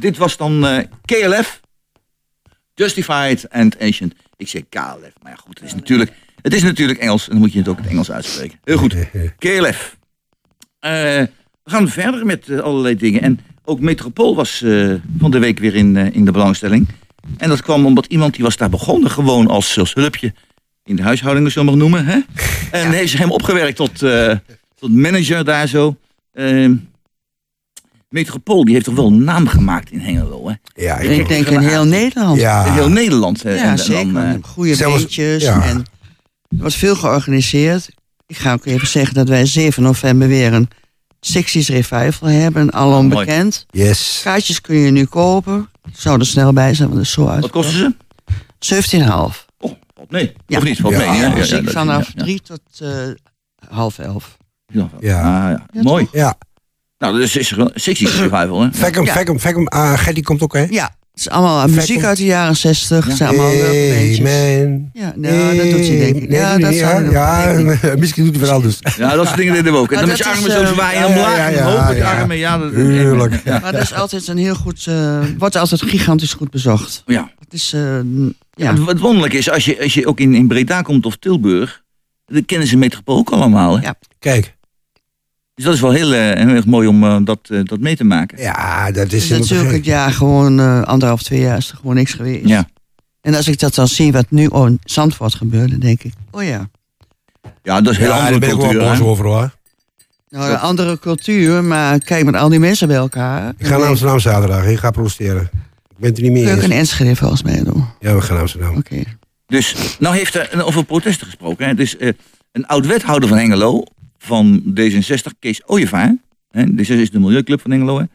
Dit was dan eh, KLF. Justified and Ancient. Ik zeg KLF, maar ja goed, het is natuurlijk, het is natuurlijk Engels. En dan moet je het ook in het Engels uitspreken. Heel goed, KLF. Eh, we gaan verder met eh, allerlei dingen. En ook Metropool was van de week weer in, in de belangstelling. En dat kwam omdat iemand die was daar begonnen gewoon als, als hulpje in de huishouding, zo maar noemen. Hè? En heeft zich hem opgewerkt tot, tot manager daar zo. Metropool die heeft toch wel een naam gemaakt in Hengelo, hè?
Ja,
Ik denk in heel Nederland.
Ja,
In heel Nederland. hè.
Ja,
En dan,
zeker.
eh,
Goede
zelfs-
beentjes.
ja.
En er wordt veel georganiseerd. Ik ga ook even zeggen dat wij 7 november weer een 60s revival hebben. Alom
Mooi.
bekend.
yes.
Kaartjes kun je nu kopen. Ik zou er snel bij zijn, want het is zo uit.
wat kosten ze?
17,5.
Oh.
Ja.
Of niet?
Ja,
hè?
Dus
ja,
ik
dat-
vanaf
ja,
3 tot eh, half 11.
Ja.
Ja.
Ah, ja.
Ja,
Mooi.
Ja,
Nou, dus is er een 60 revival, hè?
Ja.
Fackham, Fackham. Ah, Gertie komt ook, hè?
Ja, het is allemaal muziek uit de jaren 60. Het zijn allemaal
Hey, man.
Ja, nou, dat doet ze denk ik.
Nee,
Ja, dat zou
ja, ja, misschien doet hij wel dus.
Ja, dat soort dingen deden we ook. En dan met je armen
is,
zo
eh,
zwaaien omlaag
ja,
en
ja,
omhoog met je
ja.
armen. Ja, dat,
Tuurlijk.
Ja.
Maar dat is altijd een heel goed... eh, wordt altijd gigantisch goed bezocht.
ja.
Het is... eh,
Ja.
ja.
Wat wonderlijk is, als je, als je ook in, in Breda komt of Tilburg, dan kennen ze Metropool ook allemaal. Hè?
Ja.
Kijk,
Dus dat is wel heel, eh, heel erg mooi om eh, dat, eh, dat mee te maken.
ja, dat is
natuurlijk
gek.
het jaar gewoon anderhalf, twee jaar is er gewoon niks geweest.
Ja.
En als ik dat dan zie wat nu in Zandvoort gebeurt, dan denk ik, oh ja.
Ja, dat is heel
Ja, daar
andere
ben ik wel
cultuur.
boos over, hoor.
Nou, een andere cultuur, maar kijk met al die mensen bij elkaar.
Ik ga naar Amsterdam zaterdag. Ik ga protesteren. Ik ben het er niet meer
Kun je ook
eens.
in Enschede volgens mij doen. Oké.
Ja, we gaan naar Amsterdam.
Dus, nou heeft er over protesten gesproken. Hè. Het is eh, een oud-wethouder van Hengelo, van D66, Kees Ooyevaar. Hè. D66 is de milieuclub van Hengelo. Hè.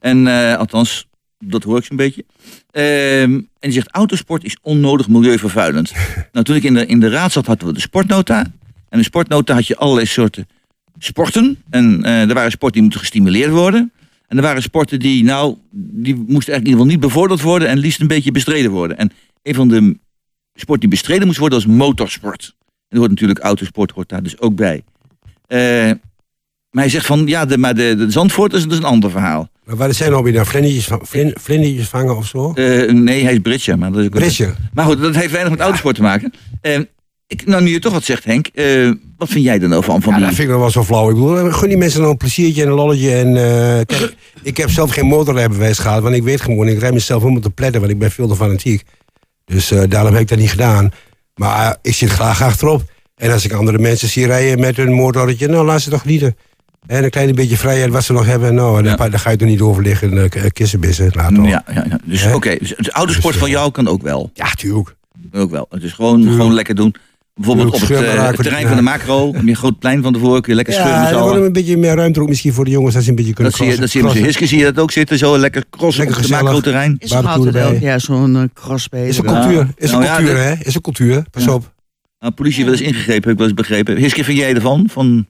En eh, althans, dat hoor ik zo'n beetje. Ehm, en die zegt, autosport is onnodig milieuvervuilend. nou, toen ik in de, in de raad zat, hadden we de sportnota. En in de sportnota had je allerlei soorten sporten. En eh, er waren sporten die moeten gestimuleerd worden. En er waren sporten die, nou, die moesten eigenlijk in ieder geval niet bevorderd worden en liefst een beetje bestreden worden. En een van de sport die bestreden moest worden was motorsport. En er hoort natuurlijk autosport hoort daar dus ook bij. Eh, maar hij zegt van, ja, de, maar de, dat is een ander verhaal.
Maar waar zijn weer nou vlindertjes, vlin- vlindertjes vangen of zo?
Eh, nee, hij is Britje. Maar, dat is ook
Britje.
maar goed, dat heeft weinig met autosport te maken. Eh, ik, nou, nu je toch wat zegt, Henk. wat vind jij er nou van? van
Ja,
die...
dat vind ik wel zo flauw. Ik bedoel, gun die mensen nou een pleziertje en een lolletje. En, kijk, ik heb zelf geen motorrijbewijs gehad, want ik weet gewoon, ik rij mezelf helemaal te pletten, want ik ben veel te fanatiek. Dus daarom heb ik dat niet gedaan. Maar ik zit graag achterop. En als ik andere mensen zie rijden met hun motorretje, nou laat ze toch genieten. En een klein beetje vrijheid wat ze nog hebben, nou,
Ja.
daar, daar ga je toch niet over liggen, uh, kissenbissen. Laat
ja, ja, ja. Dus oké, dus het autosport
Dus,
van
eh,
jou kan ook wel.
Ja, tuurlijk.
Ook wel. Het is gewoon,
Tuurlijk.
gewoon lekker doen. Bijvoorbeeld op het, eh, terrein
ja.
van de macro. Heb je een groot plein van tevoren. Kun je lekker scheuren met
Ja, er wordt een beetje meer ruimte ook misschien voor de jongens, dat ze een beetje kunnen
Dat zie je, dat zie je
crossen.
zie je dat ook zitten. Zo lekker crossen
Lekker
op het macro-terrein.
Is er altijd jaar zo'n eh, cross bezig?
Is een
Ja.
cultuur, is een
Nou ja,
cultuur, hè? Is een cultuur, pas
Ja.
op.
Nou, politie wel eens ingegrepen, heb ik wel eens begrepen. Hiske, vind jij ervan? Van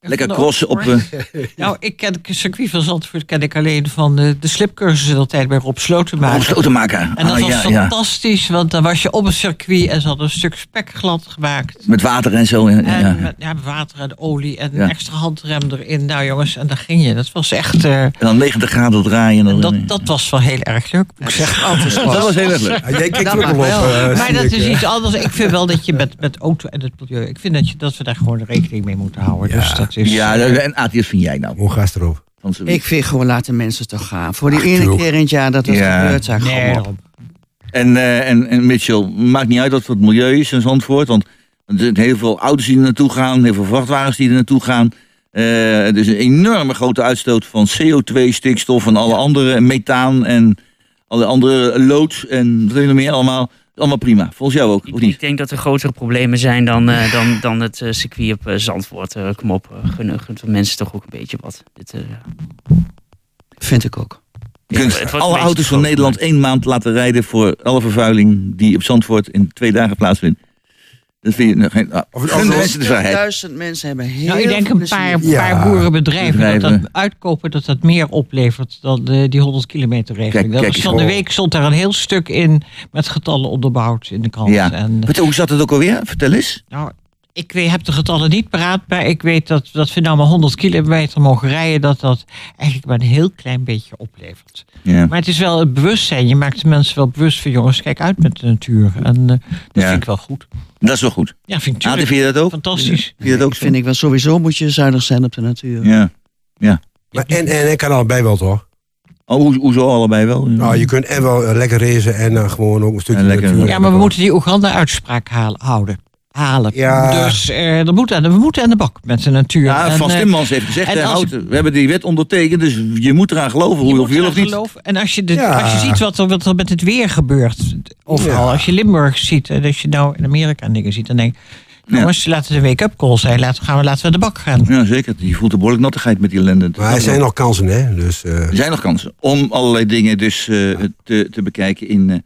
lekker crossen op... eh,
Nou, ik ken het circuit van Zandvoort ken ik alleen van de, de slipcursussen altijd bij Rob Slotenmaker.
op sloten maken.
En dat
Ah,
was
ja, ja.
fantastisch, want dan was je op het circuit en ze hadden een stuk spek glad gemaakt.
Met water en zo. Ja,
En
ja.
met ja, water en olie en
Ja.
een extra handrem erin. Nou jongens, en daar ging je. Dat was echt... eh,
En dan 90 graden draaien. En dan,
dat, dat was wel heel erg leuk, ik zeggen.
dat was heel erg leuk.
Ja, jij kijkt
Dat
ook wel eh,
Maar dat is
eh.
iets anders. Ik vind wel dat je met, met auto en het milieu... Ik vind dat, je, dat we daar gewoon rekening mee moeten houden.
Ja.
Dus dat is...
Ja, en wat vind jij nou?
Hoe gast erop?
Van z'n-
Ik vind gewoon laten mensen toch gaan. Voor die ene keer in het jaar dat het
Ja.
gebeurt, zeg
nee,
gewoon.
En, eh, en, en Mitchell, maakt niet uit wat voor het milieu is in Zandvoort. Want er zijn heel veel auto's die er naartoe gaan. Heel veel vrachtwagens die er naartoe gaan. Eh, er is een enorme grote uitstoot van CO2, stikstof en alle andere methaan en alle andere lood en wat wil je nog meer allemaal. Allemaal prima. Volgens jou ook,
Ik,
of niet?
ik denk dat er grotere problemen zijn dan, eh, dan, dan het eh, circuit op eh, Zandvoort. Eh, kom op, de mensen toch ook een beetje wat. Dit, eh,
Vind ik ook.
Alle auto's van Nederland één maand laten rijden voor alle vervuiling die op Zandvoort in twee dagen plaatsvindt. Dat vind je nog geen. Ah,
Of
mensen de vrijheid.
Duizend mensen hebben heel
Nou, ik denk een paar.
Ja.
paar boerenbedrijven dat
Bedrijven.
dat uitkopen dat dat meer oplevert dan de, die 100 kilometer regeling.
Kijk,
dat
kijk
van de week stond daar een heel stuk in met getallen onderbouwd in de krant.
Ja.
En,
Hoe zat het ook alweer? Vertel eens.
nou, Ik weet, heb de getallen niet paraat, maar ik weet dat, dat we nou maar 100 kilometer mogen rijden, dat dat eigenlijk maar een heel klein beetje oplevert.
Ja.
Maar het is wel het bewustzijn. Je maakt de mensen wel bewust van jongens, kijk uit met de natuur. En eh, dat
Ja.
vind ik wel goed.
Dat is wel goed.
Ja, vind ik tuurlijk.
vind je dat ook?
Fantastisch.
Vind je dat ook?
Vind ik wel sowieso moet je zuinig zijn op de natuur.
Ja.
Maar, en, en het kan allebei wel, toch?
Oh, hoe, hoezo allebei wel?
Nou, je kunt en wel lekker racen en dan gewoon ook een stukje natuur
Ja, maar we moeten die Oeganda-uitspraak halen, houden. Halen.
Ja.
Dus eh, er moet aan, de- we moeten aan de bak met de natuur.
Ja,
En,
Van
eh,
Timmans heeft gezegd,
en
hè,
als-
houd- we hebben die wet ondertekend, dus je moet eraan geloven,
je
hoe je of wil of niet.
geloven. En als je, de,
Ja.
als je ziet wat er, wat er met het weer gebeurt, overal.
Ja.
Als je Limburg ziet, en als je nou in Amerika dingen ziet, dan denk ik,
Ja.
jongens, laten we de wake-up call zijn. Laten, gaan we, laten we aan de bak gaan.
Ja, zeker. Je voelt de behoorlijk nattigheid met die ellende.
Maar er zijn nog kansen, hè? Dus, eh,
Er zijn nog kansen om allerlei dingen dus eh, te, te bekijken in... eh,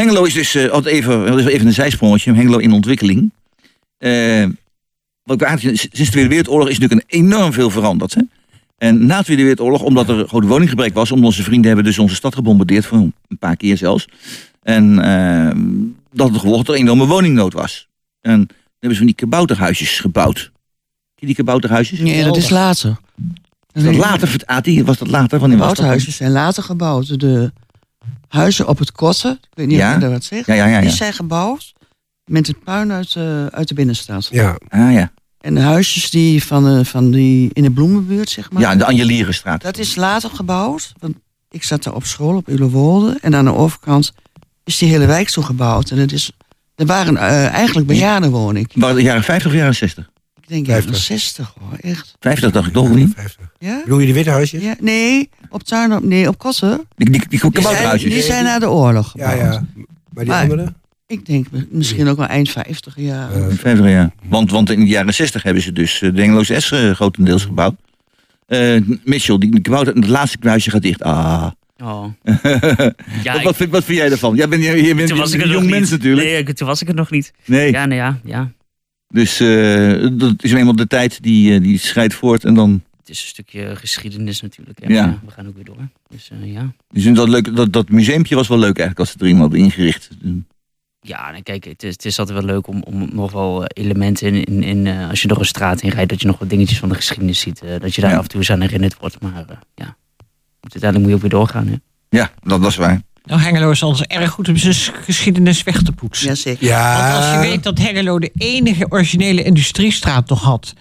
Hengelo is dus, eh, altijd even, dat is even een zijsprongetje, Hengelo in ontwikkeling. Eh, wat ik aardig vind, sinds de Tweede Wereldoorlog is natuurlijk een enorm veel veranderd. Hè? En na de Tweede Wereldoorlog, omdat er groot woninggebrek was, omdat onze vrienden hebben dus onze stad gebombardeerd, voor een paar keer zelfs. En eh, dat het gevolg dat er een enorme woningnood was. En dan hebben ze van die kabouterhuisjes gebouwd. Ken je die kabouterhuisjes?
Nee, dat is later.
Is dat later, Ati, was dat later? Wanneer was?
Woudhuizen zijn later gebouwd. De huizen op het Kotten, ik weet niet
Ja.
of je daar wat zegt,
Ja, ja, ja. ja.
die zijn gebouwd met het puin uit, eh, uit de binnenstad.
ja.
Ah ja.
En de huisjes die van, eh, van die in de bloemenbuurt, zeg maar.
Ja, de Anjelierenstraat.
Dat is later gebouwd. Want ik zat daar op school op Ulewold. En aan de overkant is die hele wijk zo gebouwd. En het is, er waren eh, eigenlijk bejaardenwoningen.
Waren het de jaren 50 of jaren 60?
Ik denk jaren
50.
60 hoor, echt.
50 dacht ik toch niet?
50.
Ja?
Bedoel je die witte huisjes?
ja? Nee, op Tuin, nee, op Kotten.
Die, die, die
Die zijn, die zijn na de oorlog
Ja,
gebouwd.
ja. Maar die
Maar-
andere?
Ik denk misschien ook wel eind 50 jaar.
Eh,
50 jaar. Want, want in de jaren 60 hebben ze dus eh, de Engeloze S eh, grotendeels gebouwd. Eh, Mitchell, die, kabouter, het laatste huisje gaat dicht. Ah.
Oh.
wat,
Ja,
wat, vind, wat vind jij ervan? Jij bent, je, je bent
toen was ik
een jong
nog
mens
niet.
natuurlijk.
Nee, ik- toen was ik er nog niet.
Nee.
Ja, nou ja, ja.
Dus eh, dat is eenmaal de tijd die, die scheidt voort. En dan
Het is een stukje geschiedenis natuurlijk. Ja, we gaan ook weer door. Dus eh, ja.
dus dat, leuk, dat, dat museumpje was wel leuk eigenlijk als ze het er hadden ingericht.
Ja, en kijk, het is, het is altijd wel leuk om, om nog wel eh, elementen in, in, in eh, als je door een straat heen rijdt, dat je nog wat dingetjes van de geschiedenis ziet. eh, dat je daar
Ja.
af en toe eens aan herinnerd wordt. Maar eh, ja, uiteindelijk moet je ook weer doorgaan. Hè?
Ja, dat, dat is waar.
Nou, Hengelo is altijd erg goed om zijn geschiedenis weg te poetsen.
Jazeker.
Ja.
Want als je weet dat Hengelo de enige originele industriestraat nog had.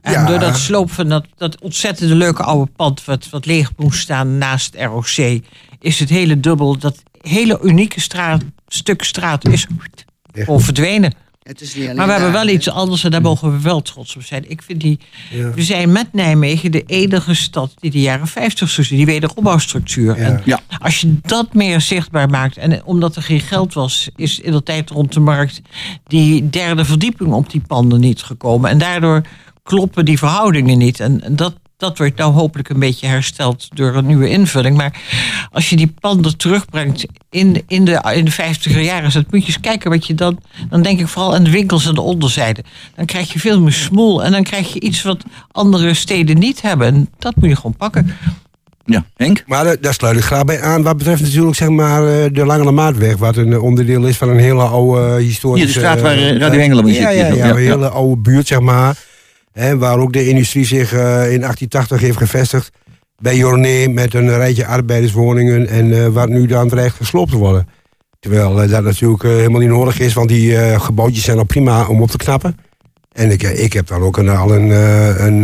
En
Ja.
door dat sloop van dat, dat ontzettende leuke oude pand wat, wat leeg moest staan naast ROC, is het hele dubbel, dat hele unieke straat, stuk straat is gewoon verdwenen.
Het is niet alleen
Maar we hebben
daar,
wel iets anders en daar mogen we wel trots op zijn. Ik vind die,
Ja.
we zijn met Nijmegen de enige stad die de jaren 50 zo die wederopbouwstructuur.
Ja.
En
Ja.
als je dat meer zichtbaar maakt, en omdat er geen geld was, is in de tijd rond de markt die derde verdieping op die panden niet gekomen. En daardoor kloppen die verhoudingen niet. En en dat, dat wordt nou hopelijk een beetje hersteld door een nieuwe invulling. Maar als je die panden terugbrengt in, in, de, in de 50er jaren, dan moet je eens kijken wat je dan. Dan denk ik vooral aan de winkels aan de onderzijde. Dan krijg je veel meer smoel en dan krijg je iets wat andere steden niet hebben. En dat moet je gewoon pakken.
Ja, Henk?
Maar daar sluit ik graag bij aan. Wat betreft natuurlijk zeg maar, eh, de Lange Maatweg. Wat een eh, onderdeel is van een hele oude eh, historische...
Hier, de straat waar, Radio
ja,
zit,
Ja, ja,
zo. Ja,
een
ja.
hele oude buurt zeg maar. Hè, waar ook de industrie zich eh, in 1880 heeft gevestigd. Bij Jorné met een rijtje arbeiderswoningen. En eh, wat nu dan dreigt gesloopt te worden. Terwijl eh, dat natuurlijk helemaal niet nodig is. Want die gebouwtjes zijn al prima om op te knappen. En ik, ik heb dan ook een, al een, een,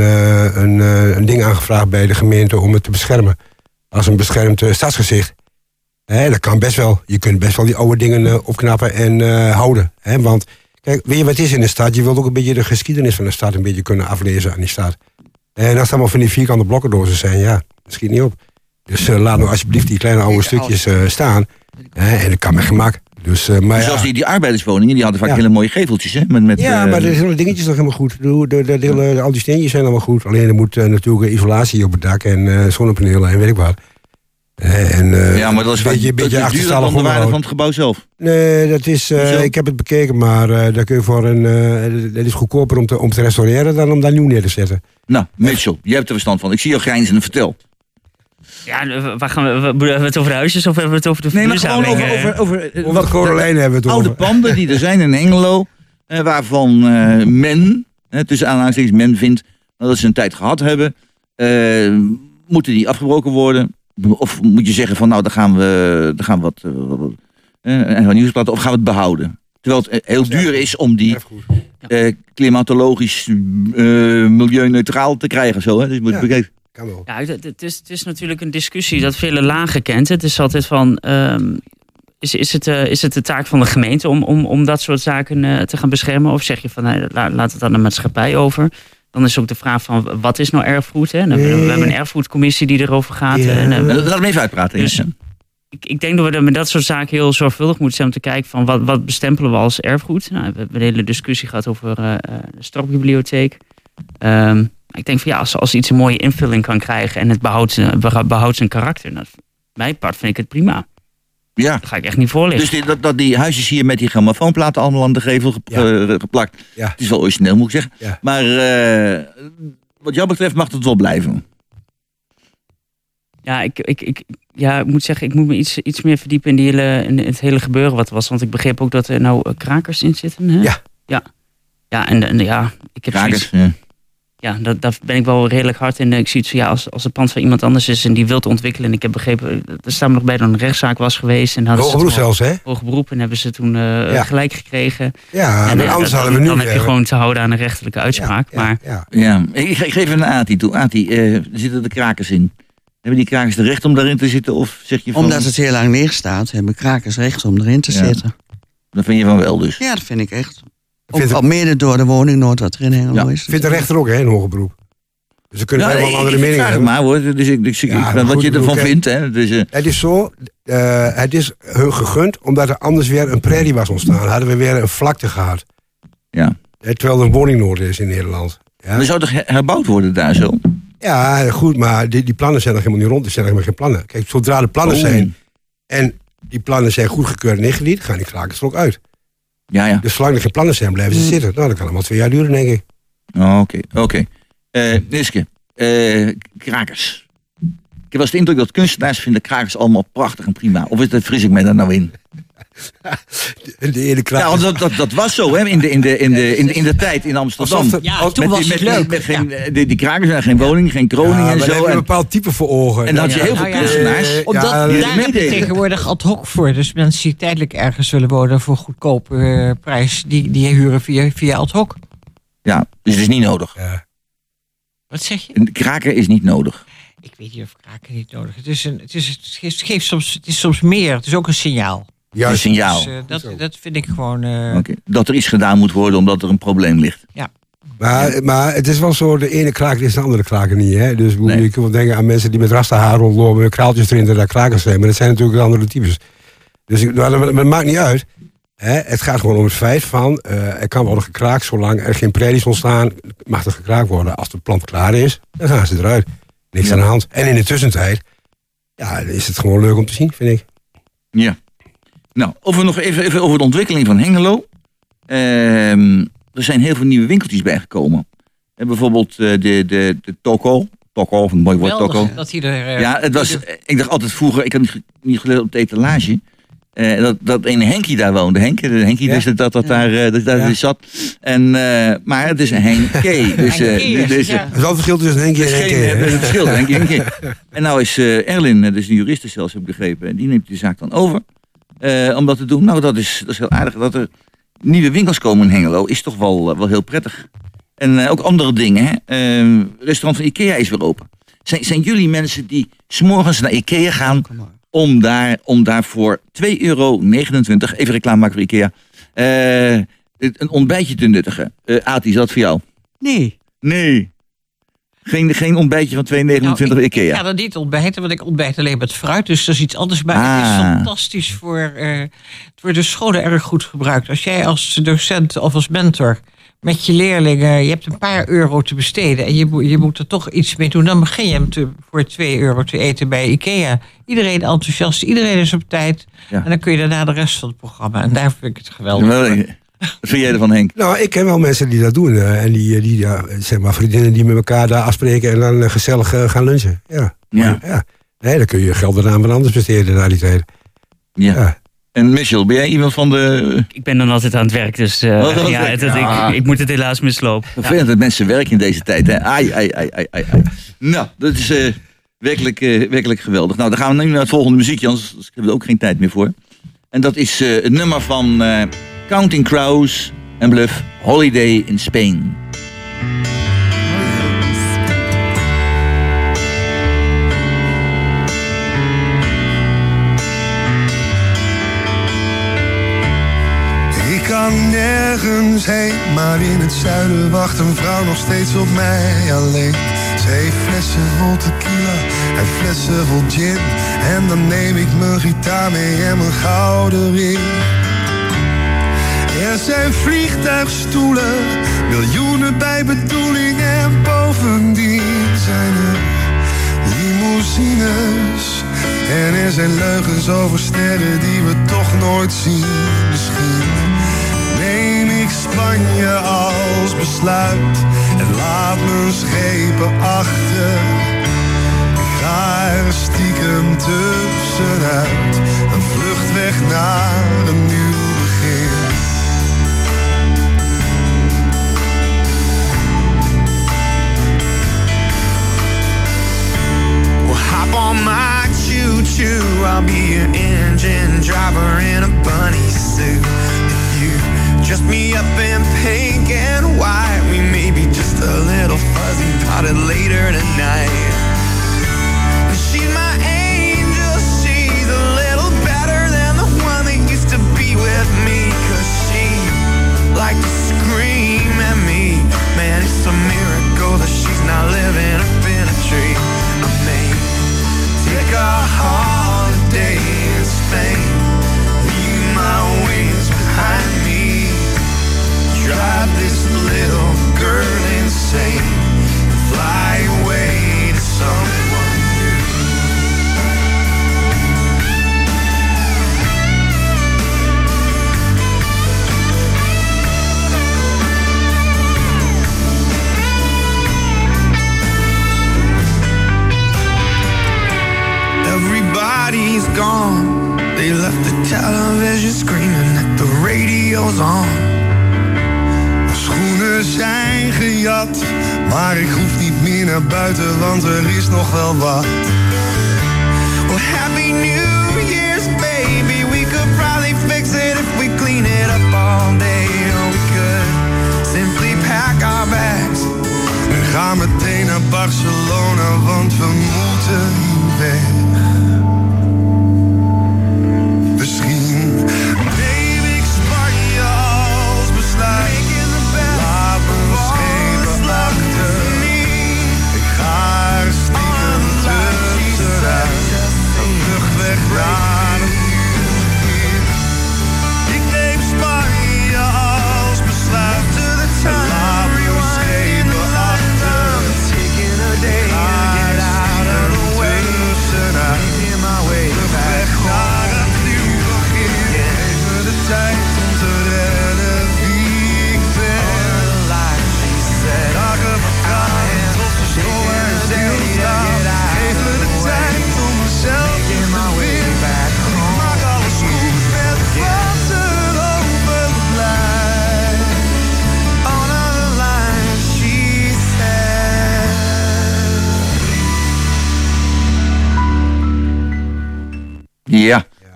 een, ding aangevraagd bij de gemeente om het te beschermen. Als een beschermd stadsgezicht. Dat kan best wel. Je kunt best wel die oude dingen opknappen en houden. Want kijk, weet je wat het is in de stad? Je wilt ook een beetje de geschiedenis van de stad een beetje kunnen aflezen aan die stad. En als het allemaal van die vierkante blokkendozen zijn, ja, dat schiet niet op. Dus eh, laat nou alsjeblieft die kleine oude stukjes eh, staan. Hè, en dat kan met gemak. Dus, eh, maar ja.
Zoals die, die arbeiderswoningen, die hadden vaak
Ja.
hele mooie geveltjes. Hè? Met, met,
Ja, maar de hele dingetjes nog helemaal goed. De, de, de, de hele- al die steentjes zijn allemaal goed. Alleen er moet natuurlijk isolatie op het dak en eh, zonnepanelen en weet ik wat. En, eh,
ja, maar dat is
een beetje,
dat
beetje
is duurder
achterstallig
dan de waarde
onderhoud.
van het gebouw zelf.
Nee, dat is, eh, ik heb het bekeken, maar eh daar kun je voor een. eh het is goedkoper om te, om te restaureren dan om daar nieuw neer te zetten.
Nou, Mitchell, jij hebt er verstand van. Ik zie jou grijnzen en vertel.
Ja, waar gaan we, hebben we het over huisjes of hebben we het over de
Nee, maar gewoon over, over, over,
Over de Corolijn hebben we het
oude
over.
panden die er zijn in Hengelo. eh, waarvan eh, men, hè, tussen aanhalingstekens men vindt dat ze een tijd gehad hebben. Eh, moeten die afgebroken worden? Of moet je zeggen van nou, dan gaan we, dan gaan we wat, eh, wat, wat, eh, en wat nieuws plaatsen, of gaan we het behouden? Terwijl het eh, heel duur is om die eh, klimatologisch eh, milieuneutraal te krijgen. Zo, hè? Dus moet
Ja.
begrijpen.
Kan wel.
Ja, het, het, is, het is natuurlijk een discussie dat vele lagen kent. Het is altijd van. ehm, is, is, het, is het de taak van de gemeente om, om, om dat soort zaken eh, te gaan beschermen? Of zeg je van nou, la- laat het aan de maatschappij over? Dan is ook de vraag van wat is nou erfgoed? Hè? Hebben we, we hebben een erfgoedcommissie die erover gaat.
Ja.
En, eh,
Laat hem even uitpraten.
Dus-
ja.
ik, ik denk dat we er met dat soort zaken heel zorgvuldig moeten zijn om te kijken van wat, wat bestempelen we als erfgoed. Nou, we hebben een hele discussie gehad over eh, eh, de strafbibliotheek. Ehm, ik denk van ja, als, als iets een mooie invulling kan krijgen en het behoudt, zijn- beha- behoudt zijn karakter. Nou, mijn part vind ik het prima.
Ja.
Dat ga ik echt niet voorlichten.
Dus die, dat, dat die huisjes hier met die grammofoonplaten allemaal aan de gevel
Ja.
eh, geplakt.
Ja.
Het is wel origineel, moet ik zeggen.
Ja.
Maar eh, wat jou betreft mag het wel blijven.
Ja, ik, ik, ik, ja, ik moet zeggen, ik moet me iets, iets meer verdiepen in, die hele, in het hele gebeuren wat er was. Want ik begreep ook dat er nou eh, krakers in zitten. Hè?
Ja.
Ja, ja en, en ja, ik heb zoiets-
Krakers. Ja.
Ja, dat, daar ben ik wel redelijk hard in. Ik zie het zo, ja, als, als het pand van iemand anders is en die wil het ontwikkelen. En ik heb begrepen, er staan nog bij dat een rechtszaak was geweest. En hadden ze
Hoge beroep zelfs, hè?
Hoge beroep en hebben ze toen eh,
Ja.
gelijk gekregen.
Ja,
en
maar
eh,
anders
dan,
hadden we nu...
dan heb je
eh,
gewoon te houden aan een rechterlijke uitspraak.
ja,
maar
ja.
Ja, ik, ik geef even een Ati toe. Ati, eh, er zitten de krakers in. Hebben die krakers de recht om daarin te zitten? Of zeg je van...
Omdat het heel lang leeg staat, hebben krakers recht om erin te
Ja.
zitten.
Dat vind je van wel dus.
Ja, dat vind ik echt. Ook
Vindt-
al mede door de woningnood wat er in Hengelo is.
Vindt de rechter ook, hè, een hoger beroep. Dus ze kunnen
Ja,
helemaal andere meningen hebben.
maar hoor. Dus ik, dus ik,
Ja, maar
wat je ervan vindt. Hè? Dus, eh,
Het is zo, eh, het is hun gegund omdat er anders weer een prairie was ontstaan. Hadden we weer een vlakte gehad.
ja.
Terwijl er een woningnood is in Nederland. Ja,
Er zou toch her- herbouwd worden daar zo?
ja goed, maar die, die plannen zijn nog helemaal niet rond. Er zijn nog helemaal geen plannen. Kijk, zodra de plannen
Oh.
zijn en die plannen zijn goedgekeurd en ingediend, gaan die krakers er ook uit.
Ja, ja.
Dus zolang er geen plannen zijn, blijven ze zitten. Nou, dat kan allemaal twee jaar duren, denk ik.
Oh, Oké, oké. Eh, Niske, eh, krakers. Ik heb wel eens de indruk dat kunstenaars vinden krakers allemaal prachtig en prima. Of is dat, fris ik mij daar nou in?
De ene
Ja,
kraker...
want dat, dat, dat was zo hè, in, de, in, de, in, de, in, de, in de tijd in Amsterdam.
Er-
Ja, toen
met,
was
die-
het
met,
leuk.
Met, geen,
Ja.
eh, die, die krakers zijn geen woning, geen kroning
ja,
en zo.
heb je een
En,
bepaald type voor ogen.
en dan had je heel veel
Nou ja.
kunstenaars.
Omdat
Ja,
daar heb je tegenwoordig ad hoc voor. Dus mensen die tijdelijk ergens willen wonen voor goedkope eh, prijs, die, die huren via, via ad hoc.
Ja, dus het is niet nodig.
Ja.
Wat zeg je?
Een kraker is niet nodig.
Ik weet niet of kraken niet nodig is. Het, is een, het, is, het, geeft, het geeft soms, het is soms meer. Het is ook een signaal.
Juist.
signaal.
Dus, eh, dat, dat vind ik gewoon... eh,
Oké. Dat er iets gedaan moet worden omdat er een probleem ligt.
Maar, maar het is wel zo, de ene kraker is de andere kraker niet. Hè? Dus
Nee.
je kunt wel denken aan mensen die met rasta haar rondlopen, kraaltjes erin, dat daar krakers zijn. Maar dat zijn natuurlijk andere types. Dus ik- maar dat, maar dat maakt niet uit. Hè? Het gaat gewoon om het feit van, eh, er kan worden gekraakt zolang er geen predies ontstaan, mag er gekraakt worden. Als de plant klaar is, dan gaan ze eruit. Niks
Ja.
aan de hand. En in de tussentijd, ja, is het gewoon leuk om te zien, vind ik.
Ja. Nou, over nog even, even over de ontwikkeling van Hengelo. Ehm, er zijn heel veel nieuwe winkeltjes bijgekomen. En bijvoorbeeld eh, de, de, de Toko. Toko, of een mooi woord, Toko.
dat hij er... eh,
Ja, het was, ik dacht altijd vroeger, ik had niet, niet gelet op de etalage. eh, dat, dat een Henkie daar woonde. Henk, de Henkie,
Ja.
dus dat, dat, dat daar, eh, dat, daar
Ja.
dus zat. En, eh, maar het is een Henkie. Dus, eh,
Henkie,
dus, eh,
ja.
Is wel een verschil tussen
er
en
is
keer.
er is een verschil, Henkie, Henkie. En nou is eh, Erlin, eh, dus de juriste zelfs, heb ik begrepen. En die neemt die zaak dan over. Eh, om dat te doen. Nou, dat is, dat is heel aardig. Dat er nieuwe winkels komen in Hengelo is toch wel, eh, wel heel prettig. En eh, ook andere dingen. Hè. Eh, restaurant van Ikea is weer open. Zijn, zijn jullie mensen die s'morgens naar Ikea gaan om daar, om daar voor 2,29 euro, even reclame maken voor Ikea, een ontbijtje te nuttigen? Eh Ati, is dat voor jou?
Nee.
Nee. Geen, geen ontbijtje van 2,29
Nou, ik, ik
Ikea.
ga er niet ontbijten, want ik ontbijt alleen met fruit. Dus dat is iets anders. Maar het is
Ah.
fantastisch voor... eh, het wordt door scholen erg goed gebruikt. Als jij als docent of als mentor met je leerlingen... je hebt een paar euro te besteden en je, moet- je moet er toch iets mee doen... dan begin je hem te, voor 2 euro te eten bij Ikea. Iedereen enthousiast, iedereen is op tijd.
Ja.
En dan kun je daarna de rest van het programma. En daar vind ik het geweldig.
Geweldig. Wat vind jij ervan, Henk?
Nou, ik ken wel mensen die dat doen. eh, en die, eh, die ja, zeg maar, vriendinnen die met elkaar daar afspreken en dan eh, gezellig gaan lunchen. Ja.
Ja.
ja. Nee, dan kun je geld eraan van anders besteden na die tijd.
Ja.
Ja.
En Michel, ben jij iemand van de...
Ik ben dan altijd aan het werk, dus eh,
aan het
ja, het-
Ja.
Ik, ik moet het helaas mislopen. Ja.
Vervelend dat mensen werken in deze tijd, hè? Ai, ai, ai, ai, ai. ai. Nou, dat is eh, werkelijk, eh, werkelijk geweldig. Nou, dan gaan we nu naar het volgende muziekje, anders ik heb er ook geen tijd meer voor. En dat is eh, het nummer van eh, Counting Crows en Bluff, Holiday in Spain.
Ik kan nergens heen, maar in het zuiden wacht een vrouw nog steeds op mij alleen. Ze heeft flessen vol tequila en flessen vol gin. En dan neem ik mijn gitaar mee en mijn gouden ring. Er zijn vliegtuigstoelen, miljoenen bij bedoeling. En bovendien zijn er limousines. En er zijn leugens over sterren die we toch nooit zien. Misschien neem ik Spanje als besluit en laat mijn schepen achter. Ik ga er stiekem tussenuit, een vlucht weg naar een nieuw on my choo-choo. I'll be your engine driver in a bunny suit. If you dress me up in pink and white, we may be just a little fuzzy potted later tonight.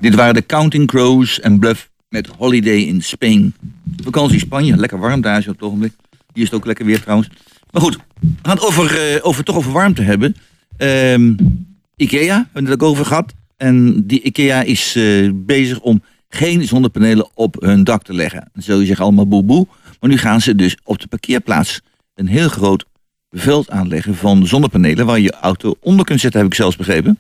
Dit waren de Counting Crows en Bluff met Holiday in Spain. Vakantie Spanje, lekker warm daar zo op het ogenblik. Hier is het ook lekker weer trouwens. Maar goed, we gaan het over, eh, over, toch over warmte hebben. Ehm, Ikea, hebben we het ook over gehad. En die Ikea is eh, bezig om geen zonnepanelen op hun dak te leggen. Dan zul je zeggen allemaal boe boe. Maar nu gaan ze dus op de parkeerplaats een heel groot veld aanleggen van zonnepanelen... waar je auto onder kunt zetten, heb ik zelfs begrepen.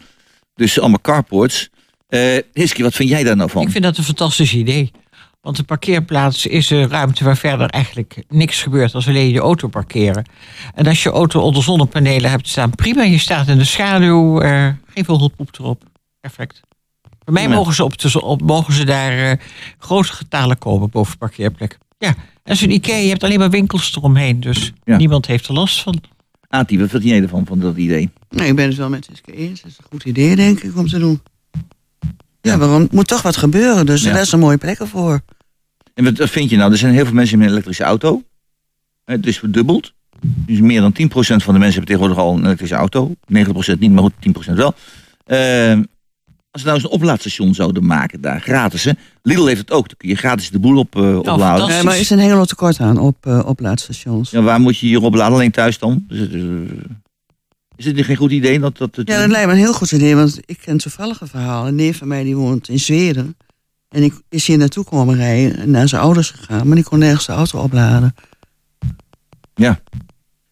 Dus allemaal carports. Eh Hiski, wat vind jij daar nou van?
Ik vind dat een fantastisch idee. Want de parkeerplaats is een ruimte waar verder eigenlijk niks gebeurt als alleen je auto parkeren. En als je auto onder zonnepanelen hebt staan, prima. Je staat in de schaduw, eh, geen vogelpoep erop. Perfect. Bij mij
Ja.
mogen, ze op de, op, mogen ze daar eh, grote getalen kopen boven parkeerplek. Ja, en zo'n Ikea, je hebt alleen maar winkels eromheen. Dus
Ja.
niemand heeft er last van.
Ati, wat vind jij ervan, van dat idee?
Nee, ik ben het wel met Iske eens. Het is een goed idee, denk ik, om te doen. Ja, waarom? Er moet toch wat gebeuren, dus
Ja.
daar is een mooie plek voor.
En wat vind je nou? Er zijn heel veel mensen met een elektrische auto. Het is verdubbeld. Dus meer dan 10% van de mensen hebben tegenwoordig al een elektrische auto. 90% niet, maar goed, 10% wel. Ehm, als we nou eens een oplaadstation zouden maken daar, gratis hè. Lidl heeft het ook, dan kun je gratis de boel op, eh, opladen.
fantastisch.
Nee, maar er is een Hengelo tekort aan op uh, oplaadstations. Ja,
waar moet je hier opladen? Alleen thuis dan? Dus eh, is het geen goed idee dat dat... het-
dat lijkt me een heel goed idee, want ik ken toevallig een verhaal. Een neef van mij die woont in Zweden. En ik is hier naartoe komen rijden en naar zijn ouders gegaan, maar die kon nergens de auto opladen.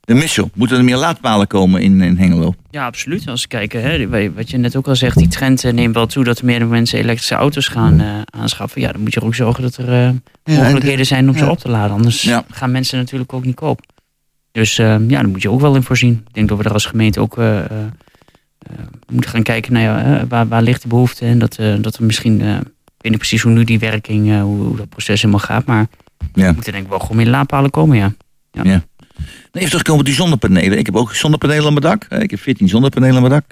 De Michel, moeten er meer laadpalen komen in, in Hengelo?
Ja, absoluut. Als we kijken, hè, wat je net ook al zegt, die trend eh, neemt wel toe dat er meer mensen elektrische auto's gaan eh, aanschaffen. Ja, dan moet je er ook zorgen dat er eh,
Ja,
mogelijkheden zijn om ze
ja.
op te laden. Anders
Ja.
gaan mensen natuurlijk ook niet kopen. Dus eh, ja, daar moet je ook wel in voorzien. Ik denk dat we er als gemeente ook eh, eh, eh, moeten gaan kijken naar ja, waar, waar ligt de behoefte. En dat, eh, dat we misschien, eh, ik weet niet precies hoe nu die werking, eh, hoe, hoe dat proces helemaal gaat. Maar
Ja.
we moeten denk ik wel gewoon meer laadpalen komen, ja.
Nee, even terugkomen op die zonnepanelen. Ik heb ook zonnepanelen op mijn dak. Ik heb 14 zonnepanelen op mijn dak.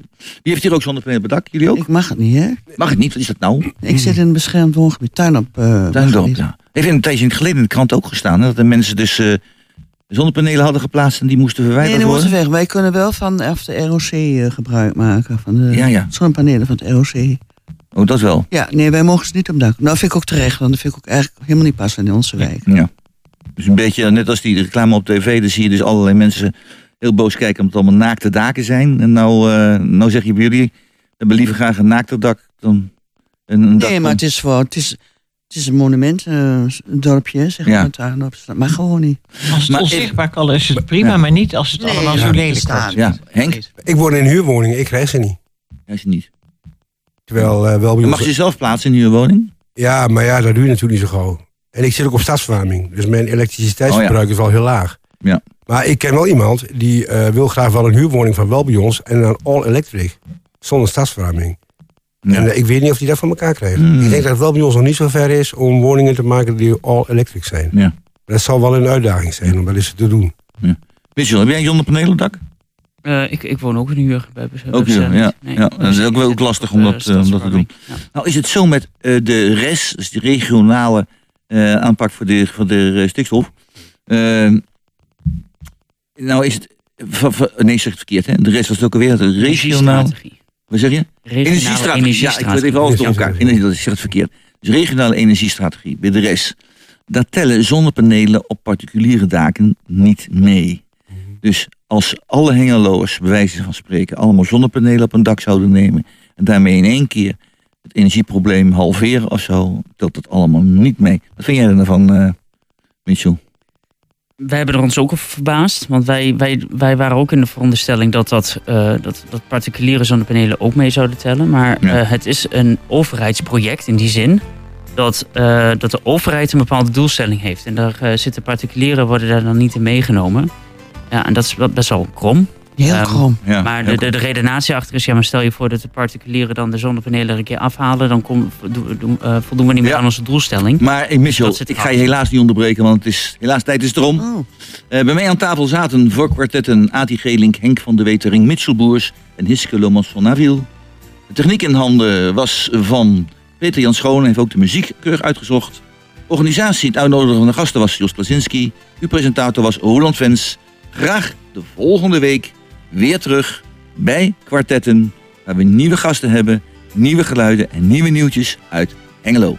Wie heeft hier ook zonnepanelen op het dak? Jullie ook?
Ik mag het niet, hè?
Mag het niet? Wat is dat nou?
Ik zit in een beschermd woongebied, tuin op. eh,
Tuindorp,
woongebied.
ja. Heeft een tijdje geleden in de krant ook gestaan. Hè, dat de mensen dus eh, zonnepanelen hadden geplaatst en die moesten
Nee,
verwijderd
die moeten
worden.
weg. Wij kunnen wel van of de ROC eh, gebruik maken. Van de
Ja, ja.
zonnepanelen van het ROC.
Oh, dat wel.
Ja, nee, wij mogen ze niet op dak. Nou, vind ik ook terecht, want dat vind ik ook eigenlijk helemaal niet passen in onze wijk.
Ja. Dus een beetje net als die reclame op tv. Dan zie je dus allerlei mensen heel boos kijken omdat het allemaal naakte daken zijn. En nou, eh, nou zeg je bij jullie, we hebben liever graag een naakte dak dan een, een dak.
Nee, maar het is voor, het is, het is een monument, eh, een dorpje, zeg
Ja.
maar, tuinop. Dat mag gewoon niet.
Als het
Maar
onzichtbaar kan, is het prima,
Ja.
maar niet als het allemaal zo
ja,
lelijk wordt.
Ja, Henk?
Ik woon in een huurwoning, ik krijg ze niet.
Ja, is het niet.
Terwijl eh, wel bij
mag je zelf plaatsen in je woning?
Ja, maar ja, dat doe je natuurlijk niet zo gauw. En ik zit ook op stadsverwarming. Dus mijn elektriciteitsverbruik is wel heel laag.
Ja.
Maar ik ken wel iemand die eh, wil graag wel een huurwoning van wel bij ons. En dan all electric. Zonder stadsverwarming.
Ja.
En eh, ik weet niet of die dat van elkaar krijgen.
Hmm.
Ik denk dat het wel bij ons nog niet zo ver is om woningen te maken die all electric zijn.
Ja.
Dat zal wel een uitdaging zijn om dat eens te doen.
Michel, heb jij een zonnepanelen op het dak?
Eh, ik, ik woon ook in huur. Bij, bij
Ook huur, ja.
Nee,
Ja, dat is ook wel
zit
lastig om
eh,
dat, eh, om dat te doen.
Ja.
Nou is het zo met eh, de RES, dus de regionale eh, aanpak voor de, voor de eh, stikstof. Eh, nou is het, nee zeg het verkeerd hè, de rest was het ook alweer, de regionale. Wat zeg je?
Regionale
Energiestrategie, ja ik weet even alles door elkaar, dat is het verkeerd. Dus regionale energiestrategie, bij de rest, daar tellen zonnepanelen op particuliere daken niet mee. Dus als alle hengeloers, bij wijze van spreken, allemaal zonnepanelen op een dak zouden nemen en daarmee in één keer het energieprobleem halveren of zo, telt dat allemaal niet mee. Wat vind jij er nou van, eh Michel?
Wij hebben er ons ook over verbaasd. Want wij, wij, wij waren ook in de veronderstelling dat, dat, eh, dat, dat particuliere zonnepanelen ook mee zouden tellen. Maar
Ja.
eh, het is een overheidsproject in die zin. Dat, eh, dat de overheid een bepaalde doelstelling heeft. En daar zitten particulieren worden daar dan niet in meegenomen. Ja, en dat is best wel krom.
Heel
Ehm,
krom.
Ja,
maar
heel
de, de, de redenatie achter is, ja, maar stel je voor dat de particulieren dan de zonnepanelen er een keer afhalen, dan kom, eh, voldoen we niet meer
Ja.
aan onze doelstelling.
Maar eh, Michel,
Dat zit
ik ga je helaas niet onderbreken, want het is helaas tijd is erom.
Oh.
Eh, bij mij aan tafel zaten voor kwartetten Ati Gelink, Henk van de Wetering, Mitchell Boers en Hiske Lomans van Naviel. De techniek in handen was van Peter Jan Schoon, heeft ook de muziek keurig uitgezocht. Organisatie, het uitnodigen van de gasten was Jos Klasinski. Uw presentator was Roland Vens. Graag de volgende week weer terug bij kwartetten, waar we nieuwe gasten hebben, nieuwe geluiden en nieuwe nieuwtjes uit Hengelo.